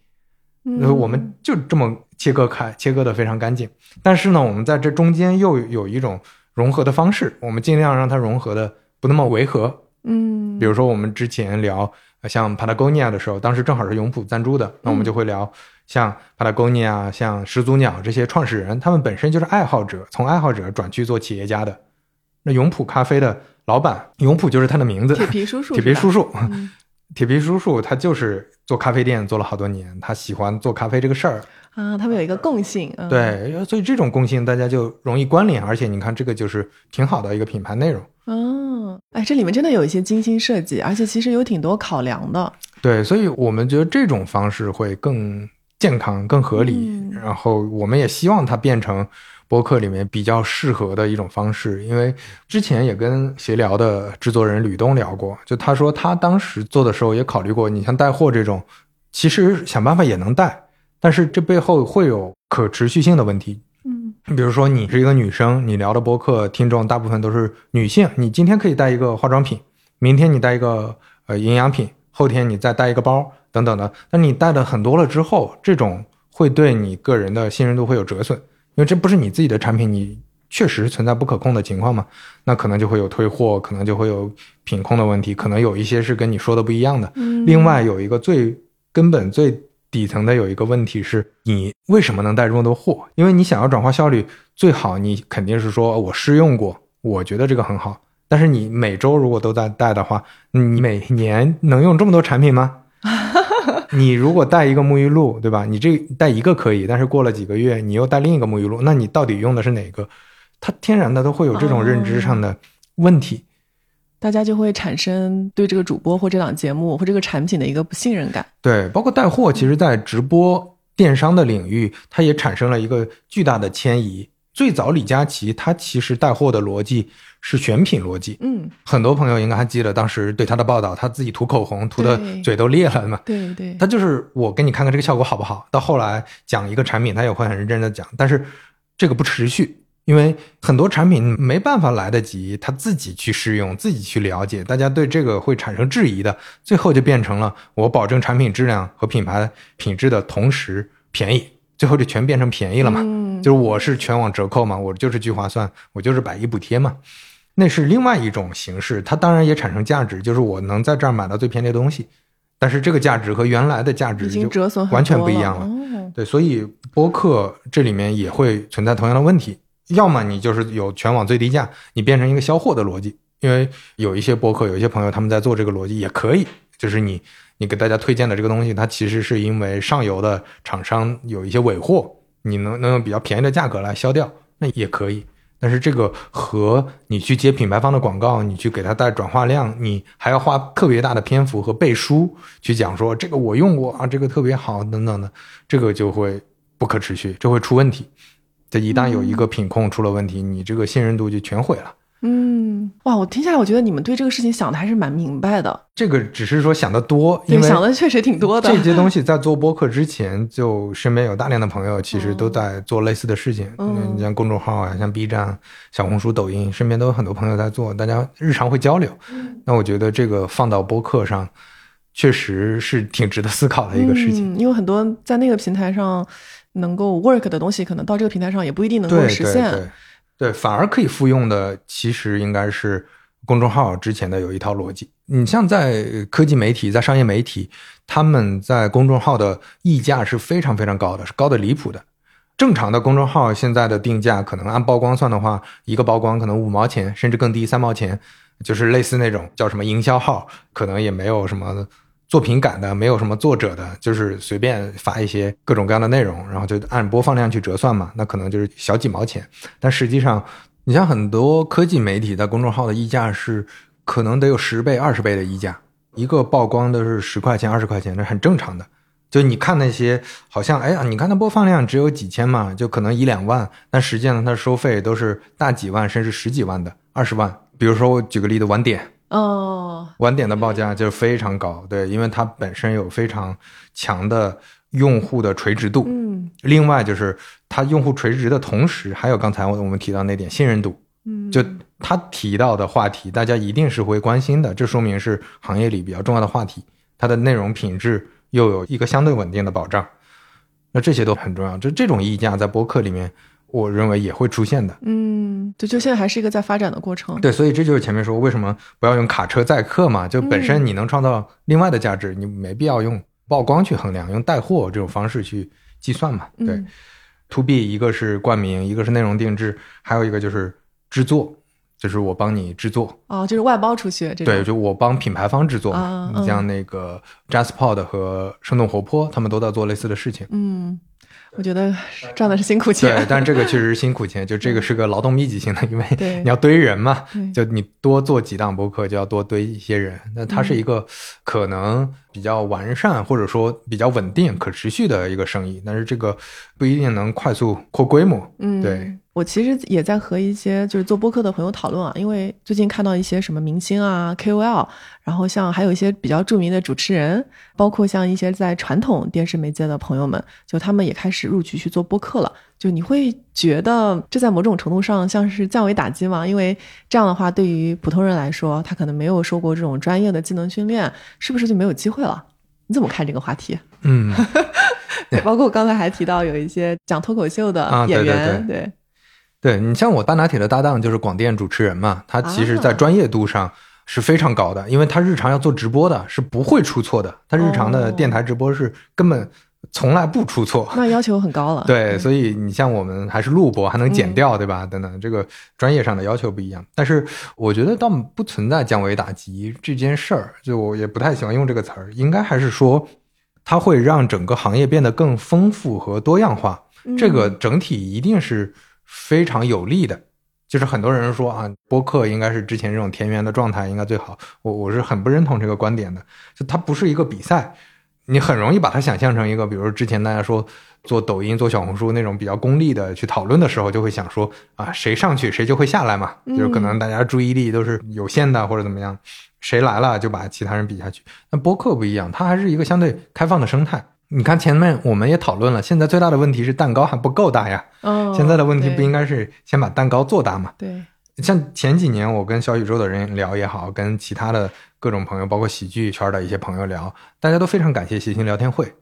那我们就这么切割开，切割的非常干净。但是呢，我们在这中间又有一种融合的方式，我们尽量让它融合的不那么违和。嗯，比如说我们之前聊像 Patagonia 的时候，当时正好是永璞赞助的，那我们就会聊像 Patagonia、像始祖鸟这些创始人，他们本身就是爱好者，从爱好者转去做企业家的。那永璞咖啡的老板，永璞就是他的名字，铁皮叔叔，铁皮叔叔。铁皮叔叔他就是做咖啡店做了好多年，他喜欢做咖啡这个事儿啊。他们有一个共性，对，所以这种共性大家就容易关联，而且你看这个就是挺好的一个品牌内容。嗯，哎，这里面真的有一些精心设计，而且其实有挺多考量的。对，所以我们觉得这种方式会更健康、更合理，然后我们也希望它变成。播客里面比较适合的一种方式，因为之前也跟协聊的制作人吕东聊过，就他说他当时做的时候也考虑过，你像带货这种，其实想办法也能带，但是这背后会有可持续性的问题。嗯，比如说你是一个女生，你聊的播客听众大部分都是女性，你今天可以带一个化妆品，明天你带一个呃营养品，后天你再带一个包等等的，那你带的很多了之后，这种会对你个人的信任度会有折损。因为这不是你自己的产品，你确实存在不可控的情况嘛？那可能就会有退货，可能就会有品控的问题，可能有一些是跟你说的不一样的。另外有一个最根本、最底层的有一个问题是，你为什么能带这么多货？因为你想要转化效率最好，你肯定是说我试用过，我觉得这个很好。但是你每周如果都在带的话，你每年能用这么多产品吗？你如果带一个沐浴露，对吧？你这带一个可以，但是过了几个月，你又带另一个沐浴露，那你到底用的是哪个？它天然的都会有这种认知上的问题，大家就会产生对这个主播或这档节目或这个产品的一个不信任感。对，包括带货，其实，在直播电商的领域，它也产生了一个巨大的迁移。最早李佳琦他其实带货的逻辑。是选品逻辑，嗯，很多朋友应该还记得当时对他的报道，他自己涂口红涂的嘴都裂了嘛，对对，他就是我给你看看这个效果好不好。到后来讲一个产品，他也会很认真的讲，但是这个不持续，因为很多产品没办法来得及他自己去试用，自己去了解，大家对这个会产生质疑的，最后就变成了我保证产品质量和品牌品质的同时便宜，最后就全变成便宜了嘛，嗯。就是我是全网折扣嘛，我就是聚划算，我就是百亿补贴嘛。那是另外一种形式，它当然也产生价值，就是我能在这儿买到最便宜的东西，但是这个价值和原来的价值已经完全不一样了。对，所以播客这里面也会存在同样的问题，要么你就是有全网最低价，你变成一个销货的逻辑，因为有一些播客，有一些朋友他们在做这个逻辑也可以，就是你你给大家推荐的这个东西，它其实是因为上游的厂商有一些尾货，你能能用比较便宜的价格来销掉，那也可以。但是这个和你去接品牌方的广告，你去给他带转化量，你还要花特别大的篇幅和背书去讲说这个我用过啊，这个特别好等等的，这个就会不可持续，这会出问题。这一旦有一个品控出了问题，你这个信任度就全毁了。嗯，哇，我听下来，我觉得你们对这个事情想的还是蛮明白的。这个只是说想的多，因为想的确实挺多的。这些东西在做播客之前，就身边有大量的朋友，其实都在做类似的事情。嗯，你像公众号啊，像 B 站、小红书、抖音，身边都有很多朋友在做，大家日常会交流。那我觉得这个放到播客上，确实是挺值得思考的一个事情。嗯，因为很多在那个平台上能够 work 的东西，可能到这个平台上也不一定能够实现。对对对，对反而可以复用的，其实应该是公众号之前的有一套逻辑。你像在科技媒体、在商业媒体，他们在公众号的溢价是非常非常高的，是高的离谱的。正常的公众号现在的定价，可能按曝光算的话，一个曝光可能五毛钱，甚至更低，三毛钱，就是类似那种叫什么营销号，可能也没有什么作品感的，没有什么作者的，就是随便发一些各种各样的内容，然后就按播放量去折算嘛，那可能就是小几毛钱。但实际上，你像很多科技媒体在公众号的溢价是可能得有十倍、二十倍的溢价，一个曝光都是十块钱、二十块钱，这很正常的。就你看那些好像哎呀，你看它播放量只有几千嘛，就可能一两万，但实际上它收费都是大几万甚至十几万的，二十万。比如说我举个例子，晚点哦，晚点的报价就非常高，对，因为它本身有非常强的用户的垂直度，嗯，另外就是它用户垂直的同时，还有刚才我们提到那点信任度，嗯，就他提到的话题，大家一定是会关心的，这说明是行业里比较重要的话题，它的内容品质。又有一个相对稳定的保障，那这些都很重要。就这种溢价在播客里面，我认为也会出现的。嗯，就就现在还是一个在发展的过程。对，所以这就是前面说为什么不要用卡车载客嘛？就本身你能创造另外的价值，你没必要用曝光去衡量，用带货这种方式去计算嘛？对，to B 一个是冠名，一个是内容定制，还有一个就是制作。就是我帮你制作哦，就是外包出去。对，就我帮品牌方制作。你像那个 JustPod 和生动活泼，他们都在做类似的事情。嗯，我觉得赚的是辛苦钱。对，但这个确实是辛苦钱，就这个是个劳动密集型的，因为你要堆人嘛。就你多做几档播客，就要多堆一些人。那它是一个可能比较完善或者说比较稳定、可持续的一个生意，但是这个不一定能快速扩规模。嗯，对。我其实也在和一些就是做播客的朋友讨论啊，因为最近看到一些什么明星啊、KOL，然后像还有一些比较著名的主持人，包括像一些在传统电视媒介的朋友们，就他们也开始入局去做播客了。就你会觉得这在某种程度上像是降维打击吗？因为这样的话，对于普通人来说，他可能没有受过这种专业的技能训练，是不是就没有机会了？你怎么看这个话题？嗯，对，[LAUGHS] 包括我刚才还提到有一些讲脱口秀的演员，对。对你像我大拿铁的搭档就是广电主持人嘛，他其实在专业度上是非常高的，因为他日常要做直播的，是不会出错的。他日常的电台直播是根本从来不出错，那要求很高了。对，所以你像我们还是录播，还能剪掉，对吧？等等，这个专业上的要求不一样。但是我觉得倒不存在降维打击这件事儿，就我也不太喜欢用这个词儿，应该还是说它会让整个行业变得更丰富和多样化。这个整体一定是。非常有利的，就是很多人说啊，播客应该是之前这种田园的状态应该最好。我我是很不认同这个观点的，就它不是一个比赛，你很容易把它想象成一个，比如之前大家说做抖音、做小红书那种比较功利的去讨论的时候，就会想说啊，谁上去谁就会下来嘛，就是可能大家注意力都是有限的或者怎么样，谁来了就把其他人比下去。那播客不一样，它还是一个相对开放的生态。你看前面我们也讨论了，现在最大的问题是蛋糕还不够大呀。哦，现在的问题不应该是先把蛋糕做大吗？对，像前几年我跟小宇宙的人聊也好，跟其他的各种朋友，包括喜剧圈的一些朋友聊，大家都非常感谢谐星聊天会，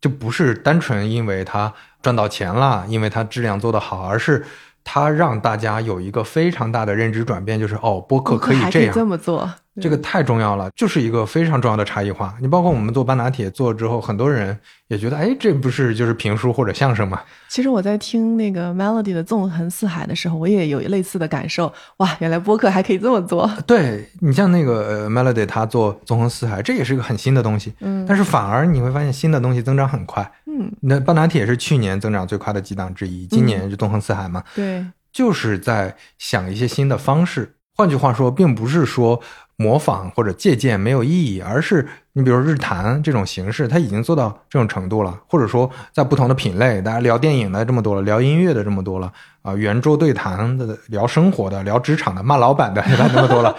就不是单纯因为他赚到钱了，因为他质量做得好，而是。它让大家有一个非常大的认知转变，就是哦，播客可以这样这么做，这个太重要了，就是一个非常重要的差异化。你包括我们做半拿铁做之后，很多人也觉得，哎，这不是就是评书或者相声吗？其实我在听那个 Melody 的《纵横四海》的时候，我也有类似的感受。哇，原来播客还可以这么做。对你像那个 Melody，他做《纵横四海》，这也是个很新的东西。嗯，但是反而你会发现新的东西增长很快。嗯，那半拿铁是去年增长最快的几档之一，今年就《纵横四海》嘛。对。就是在想一些新的方式，换句话说，并不是说模仿或者借鉴没有意义，而是你比如日谈这种形式，它已经做到这种程度了，或者说在不同的品类，大家聊电影的这么多了，聊音乐的这么多了，啊，圆桌对谈的，聊生活的，聊职场的，骂老板的，对吧？这么多了，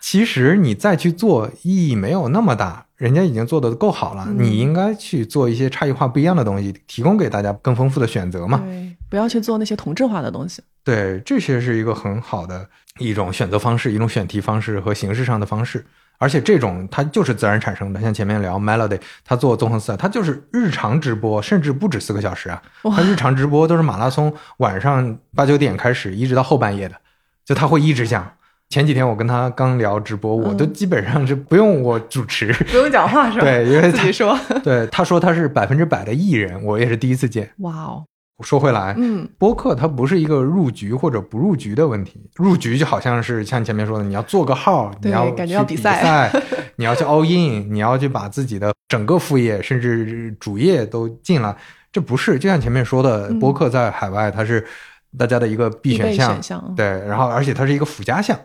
其实你再去做，意义没有那么大。人家已经做的够好了，你应该去做一些差异化不一样的东西，提供给大家更丰富的选择嘛。对，不要去做那些同质化的东西。对，这些是一个很好的一种选择方式，一种选题方式和形式上的方式。而且这种它就是自然产生的，像前面聊 Melody，他做纵横四海，他就是日常直播，甚至不止四个小时啊，他日常直播都是马拉松，晚上八九点开始，一直到后半夜的，就他会一直讲。前几天我跟他刚聊直播，我都基本上是不用我主持，不用讲话是吧？对，因为自己说。[LAUGHS] 对，他说他是百分之百的艺人，我也是第一次见。哇哦！说回来，嗯，播客它不是一个入局或者不入局的问题，入局就好像是像前面说的，你要做个号，你要感觉要比赛，[LAUGHS] 你要去 all in，你要去把自己的整个副业甚至主业都进来，这不是。就像前面说的，播客在海外它是大家的一个必选项，对，然后而且它是一个附加项，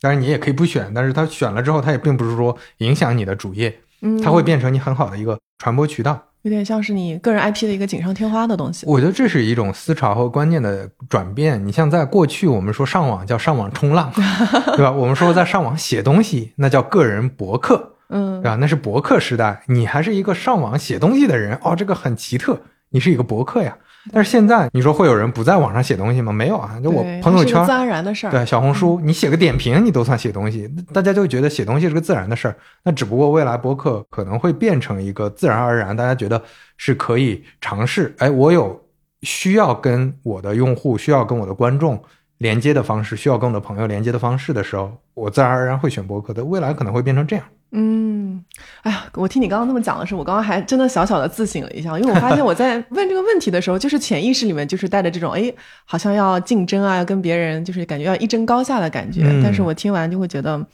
当然你也可以不选，但是它选了之后，它也并不是说影响你的主业，它会变成你很好的一个传播渠道。有点像是你个人 IP 的一个锦上添花的东西。我觉得这是一种思潮和观念的转变。你像在过去，我们说上网叫上网冲浪，[LAUGHS] 对吧？我们说在上网写东西，那叫个人博客，嗯，对吧？那是博客时代，你还是一个上网写东西的人，哦，这个很奇特，你是一个博客呀。但是现在你说会有人不在网上写东西吗？没有啊，就我朋友圈自然而然的事儿。对，小红书你写个点评，你都算写东西，大家就觉得写东西是个自然的事儿。那只不过未来博客可能会变成一个自然而然，大家觉得是可以尝试。哎，我有需要跟我的用户、需要跟我的观众连接的方式，需要跟我的朋友连接的方式的时候，我自然而然会选博客的。未来可能会变成这样。嗯，哎呀，我听你刚刚那么讲的时候，我刚刚还真的小小的自省了一下，因为我发现我在 [LAUGHS] 问这个问题的时候，就是潜意识里面就是带着这种，哎，好像要竞争啊，要跟别人就是感觉要一争高下的感觉。但是我听完就会觉得，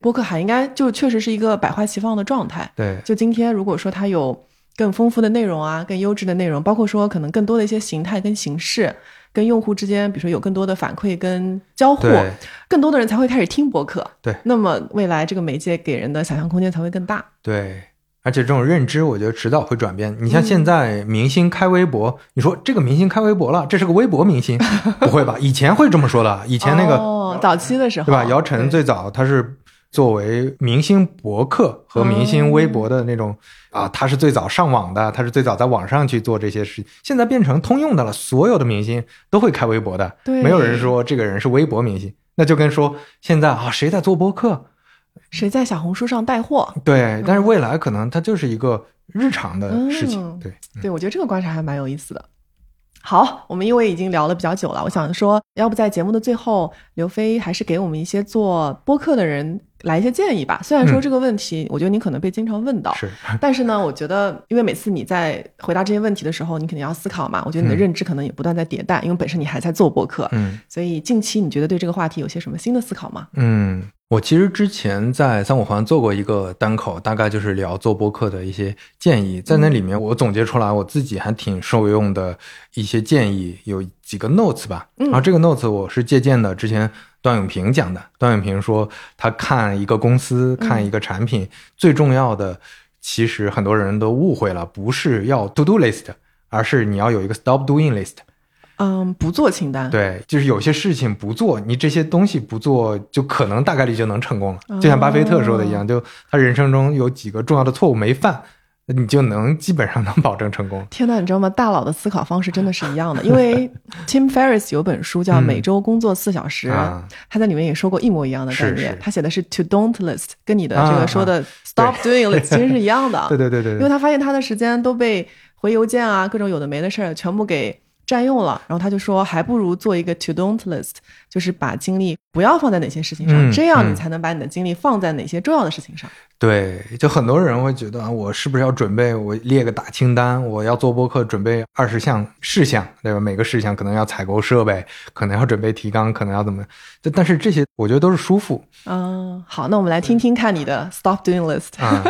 播客还应该就确实是一个百花齐放的状态。对，就今天如果说它有更丰富的内容啊，更优质的内容，包括说可能更多的一些形态跟形式。跟用户之间，比如说有更多的反馈跟交互，更多的人才会开始听博客。对，那么未来这个媒介给人的想象空间才会更大。对，而且这种认知，我觉得迟早会转变。你像现在明星开微博，你说这个明星开微博了，这是个微博明星，[LAUGHS] 不会吧？以前会这么说的，以前那个哦，早期的时候，对吧？姚晨最早他是。作为明星博客和明星微博的那种啊，他是最早上网的，他是最早在网上去做这些事情。现在变成通用的了，所有的明星都会开微博的，没有人说这个人是微博明星。那就跟说现在啊，谁在做播客，谁在小红书上带货，对。但是未来可能它就是一个日常的事情，对。对，我觉得这个观察还蛮有意思的。好，我们因为已经聊了比较久了，我想说，要不在节目的最后，刘飞还是给我们一些做播客的人来一些建议吧。虽然说这个问题，我觉得你可能被经常问到，是，但是呢，我觉得，因为每次你在回答这些问题的时候，你肯定要思考嘛。我觉得你的认知可能也不断在迭代，因为本身你还在做播客，嗯，所以近期你觉得对这个话题有些什么新的思考吗？嗯。我其实之前在三五环做过一个单口，大概就是聊做播客的一些建议，在那里面我总结出来我自己还挺受用的一些建议，有几个 notes 吧。然后这个 notes 我是借鉴的之前段永平讲的。段永平说，他看一个公司、看一个产品，最重要的其实很多人都误会了，不是要 to do list，而是你要有一个 stop doing list。嗯，不做清单，对，就是有些事情不做，你这些东西不做，就可能大概率就能成功了。就像巴菲特说的一样，就他人生中有几个重要的错误没犯，你就能基本上 [LAUGHS] 能保证成功。天呐，你知道吗？大佬的思考方式真的是一样的，因为 [LAUGHS] Tim Ferriss 有本书叫《每周工作四小时》，他在里面也说过一模一样的概念。他写的是 To Don't List，跟你的这个说的 Stop Doing List 其实是一样的。[LAUGHS] 对对对对，因为他发现他的时间都被回邮件啊，各种有的没的事儿全部给。占用了，然后他就说，还不如做一个 to don't list，就是把精力不要放在哪些事情上，这样你才能把你的精力放在哪些重要的事情上。对，就很多人会觉得，我是不是要准备我列个大清单，我要做播客准备二十项事项，对吧？每个事项可能要采购设备，可能要准备提纲，可能要怎么？但是这些我觉得都是舒服。嗯，好，那我们来听听看你的 stop doing list。啊，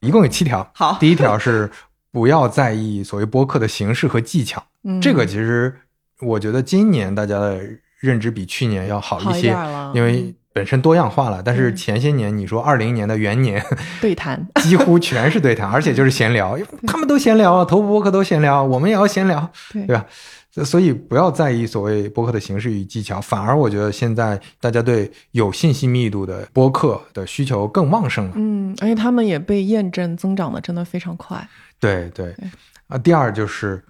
一共有七条。好，第一条是不要在意所谓播客的形式和技巧。这个其实我觉得今年大家的认知比去年要好一些，因为本身多样化了。但是前些年你说二零年的元年 [LAUGHS] 对谈，[LAUGHS] 几乎全是对谈，而且就是闲聊，他们都闲聊啊，头部播客都闲聊，我们也要闲聊，对吧？所以不要在意所谓播客的形式与技巧，反而我觉得现在大家对有信息密度的播客的需求更旺盛了。嗯，而且他们也被验证增长的真的非常快。对对啊，第二就是。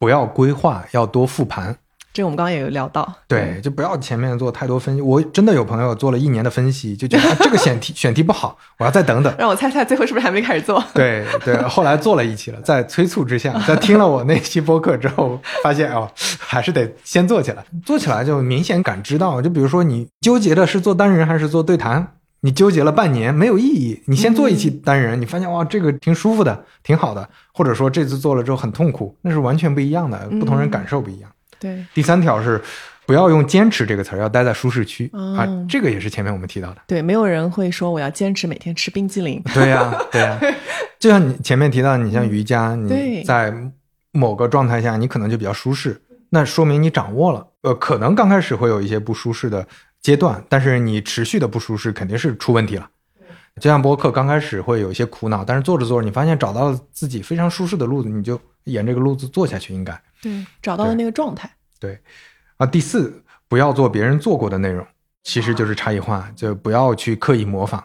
不要规划，要多复盘。这个我们刚刚也有聊到。对，就不要前面做太多分析。我真的有朋友做了一年的分析，就觉得、啊、这个选题 [LAUGHS] 选题不好，我要再等等。让我猜猜，最后是不是还没开始做？对对，后来做了一期了，在催促之下，[LAUGHS] 在听了我那期播客之后，发现哦，还是得先做起来。做起来就明显感知到，就比如说你纠结的是做单人还是做对谈。你纠结了半年没有意义，你先做一期单人，嗯、你发现哇，这个挺舒服的，挺好的，或者说这次做了之后很痛苦，那是完全不一样的，不同人感受不一样。嗯、对，第三条是不要用坚持这个词儿，要待在舒适区、嗯、啊，这个也是前面我们提到的。对，没有人会说我要坚持每天吃冰激凌。对呀、啊，对呀、[LAUGHS] 啊，就像你前面提到，你像瑜伽，嗯、你在某个状态下，你可能就比较舒适，那说明你掌握了。呃，可能刚开始会有一些不舒适的阶段，但是你持续的不舒适肯定是出问题了。就像播客刚开始会有一些苦恼，但是做着做着，你发现找到了自己非常舒适的路子，你就沿这个路子做下去，应该对，找到了那个状态。对，啊，第四，不要做别人做过的内容，其实就是差异化，就不要去刻意模仿。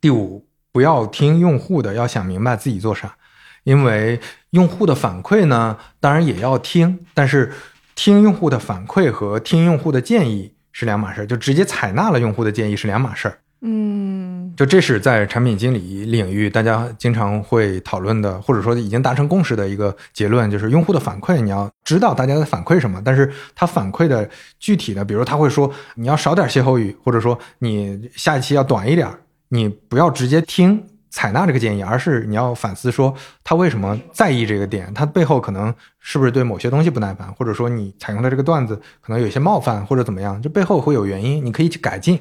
第五，不要听用户的，要想明白自己做啥，因为用户的反馈呢，当然也要听，但是听用户的反馈和听用户的建议是两码事儿，就直接采纳了用户的建议是两码事儿。嗯，就这是在产品经理领域大家经常会讨论的，或者说已经达成共识的一个结论，就是用户的反馈，你要知道大家在反馈什么，但是他反馈的具体的，比如他会说你要少点歇后语，或者说你下一期要短一点，你不要直接听采纳这个建议，而是你要反思说他为什么在意这个点，他背后可能是不是对某些东西不耐烦，或者说你采用的这个段子可能有些冒犯或者怎么样，这背后会有原因，你可以去改进。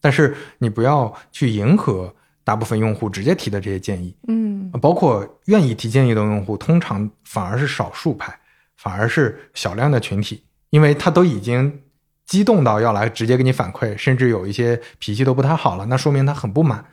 但是你不要去迎合大部分用户直接提的这些建议，嗯，包括愿意提建议的用户，通常反而是少数派，反而是小量的群体，因为他都已经激动到要来直接给你反馈，甚至有一些脾气都不太好了，那说明他很不满。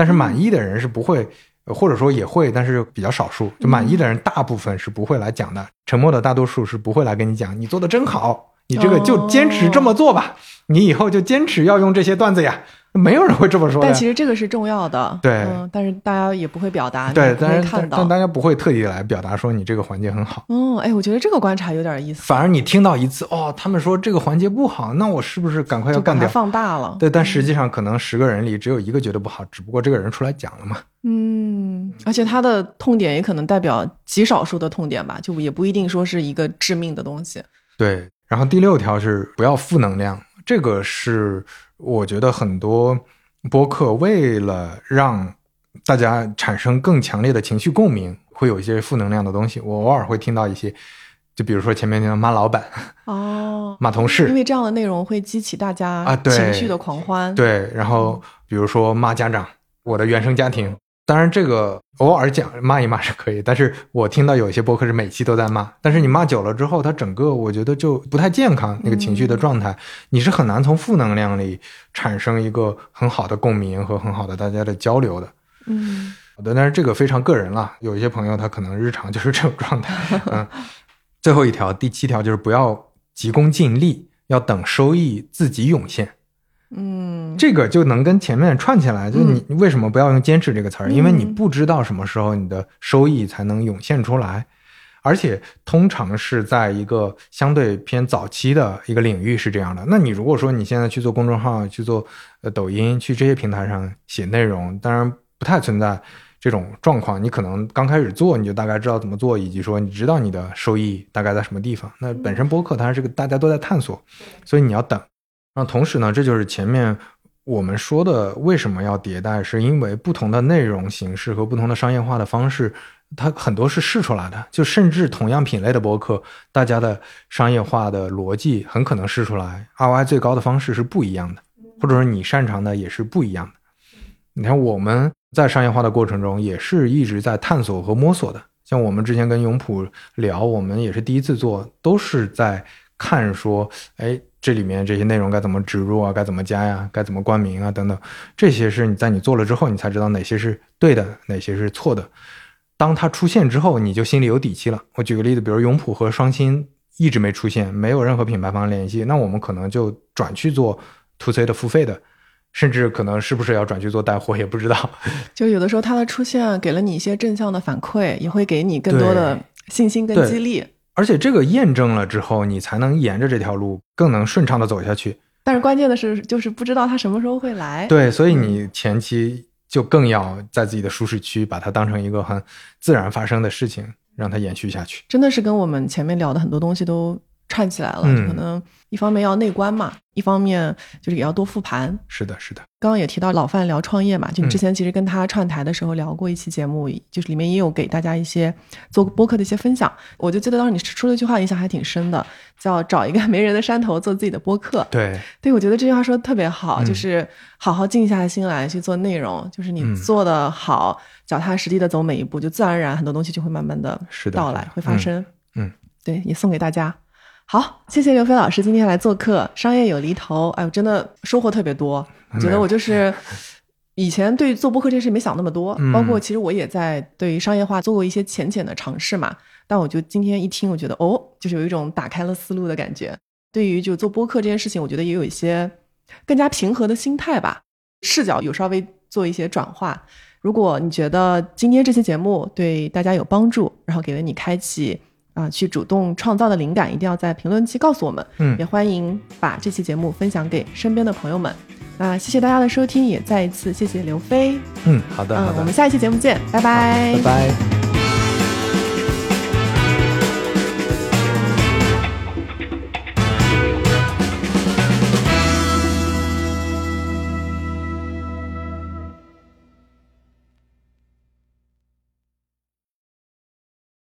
但是满意的人是不会，或者说也会，但是比较少数。就满意的人，大部分是不会来讲的，沉默的大多数是不会来跟你讲，你做的真好，你这个就坚持这么做吧。你以后就坚持要用这些段子呀，没有人会这么说。但其实这个是重要的，对，嗯，但是大家也不会表达，对，但是看到，但大家不会特意来表达说你这个环节很好。嗯，哎，我觉得这个观察有点意思。反而你听到一次，哦，他们说这个环节不好，那我是不是赶快要干掉？放大了。对，但实际上可能十个人里只有一个觉得不好，只不过这个人出来讲了嘛。嗯，而且他的痛点也可能代表极少数的痛点吧，就也不一定说是一个致命的东西。对，然后第六条是不要负能量。这个是我觉得很多播客为了让大家产生更强烈的情绪共鸣，会有一些负能量的东西。我偶尔会听到一些，就比如说前面那个骂老板哦，[LAUGHS] 骂同事，因为这样的内容会激起大家啊对情绪的狂欢。对，然后比如说骂家长，我的原生家庭。当然，这个偶尔讲骂一骂是可以，但是我听到有一些播客是每期都在骂，但是你骂久了之后，它整个我觉得就不太健康，那个情绪的状态，你是很难从负能量里产生一个很好的共鸣和很好的大家的交流的。嗯，好的，但是这个非常个人了，有一些朋友他可能日常就是这种状态。[LAUGHS] 嗯，最后一条，第七条就是不要急功近利，要等收益自己涌现。嗯，这个就能跟前面串起来，就是你为什么不要用坚持这个词儿？嗯因为你不知道什么时候你的收益才能涌现出来，而且通常是在一个相对偏早期的一个领域是这样的。那你如果说你现在去做公众号、去做呃抖音、去这些平台上写内容，当然不太存在这种状况。你可能刚开始做，你就大概知道怎么做，以及说你知道你的收益大概在什么地方。那本身播客它是个大家都在探索，所以你要等。那同时呢，这就是前面我们说的为什么要迭代，是因为不同的内容形式和不同的商业化的方式，它很多是试出来的。就甚至同样品类的博客，大家的商业化的逻辑很可能试出来，ROI 最高的方式是不一样的，或者说你擅长的也是不一样的。你看我们在商业化的过程中，也是一直在探索和摸索的。像我们之前跟永普聊，我们也是第一次做，都是在看说，哎。这里面这些内容该怎么植入啊？该怎么加呀？该怎么冠名啊？等等，这些是你在你做了之后，你才知道哪些是对的，哪些是错的。当它出现之后，你就心里有底气了。我举个例子，比如永璞和双星一直没出现，没有任何品牌方联系，那我们可能就转去做 to C 的付费的，甚至可能是不是要转去做带货也不知道。[LAUGHS] 就有的时候它的出现给了你一些正向的反馈，也会给你更多的信心跟激励。而且这个验证了之后，你才能沿着这条路更能顺畅的走下去。但是关键的是，就是不知道它什么时候会来。对，所以你前期就更要在自己的舒适区，把它当成一个很自然发生的事情，让它延续下去。真的是跟我们前面聊的很多东西都串起来了，嗯就可能一方面要内观嘛，一方面就是也要多复盘。是的，是的，刚刚也提到老范聊创业嘛，就你之嗯前其实跟他串台的时候聊过一期节目，就是里面也有给大家一些做播客的一些分享。我就记得当时你说了一句话，印象还挺深的，叫找一个没人的山头做自己的播客。对，对，我觉得这句话说的特别好，嗯就是好好静下心来去做内容，就是你嗯做的好，脚踏实地的走每一步，就自然而然很多东西就会慢慢的是的到来，会发生。嗯，对，也送给大家。好，谢谢刘飞老师今天来做客，商业有厘头，哎，我真的收获特别多。我觉得我就是以前对做播客这件事没想那么多，嗯包括其实我也在对于商业化做过一些浅浅的尝试嘛。但我就今天一听，我觉得哦，就是有一种打开了思路的感觉。对于就做播客这件事情，我觉得也有一些更加平和的心态吧，视角有稍微做一些转化。如果你觉得今天这期节目对大家有帮助，然后给了你开启啊、去主动创造的灵感，一定要在评论区告诉我们。嗯也欢迎把这期节目分享给身边的朋友们。那谢谢大家的收听，也再一次谢谢刘飞。嗯，好的，好嗯，的，我们下一期节目见，拜拜拜拜。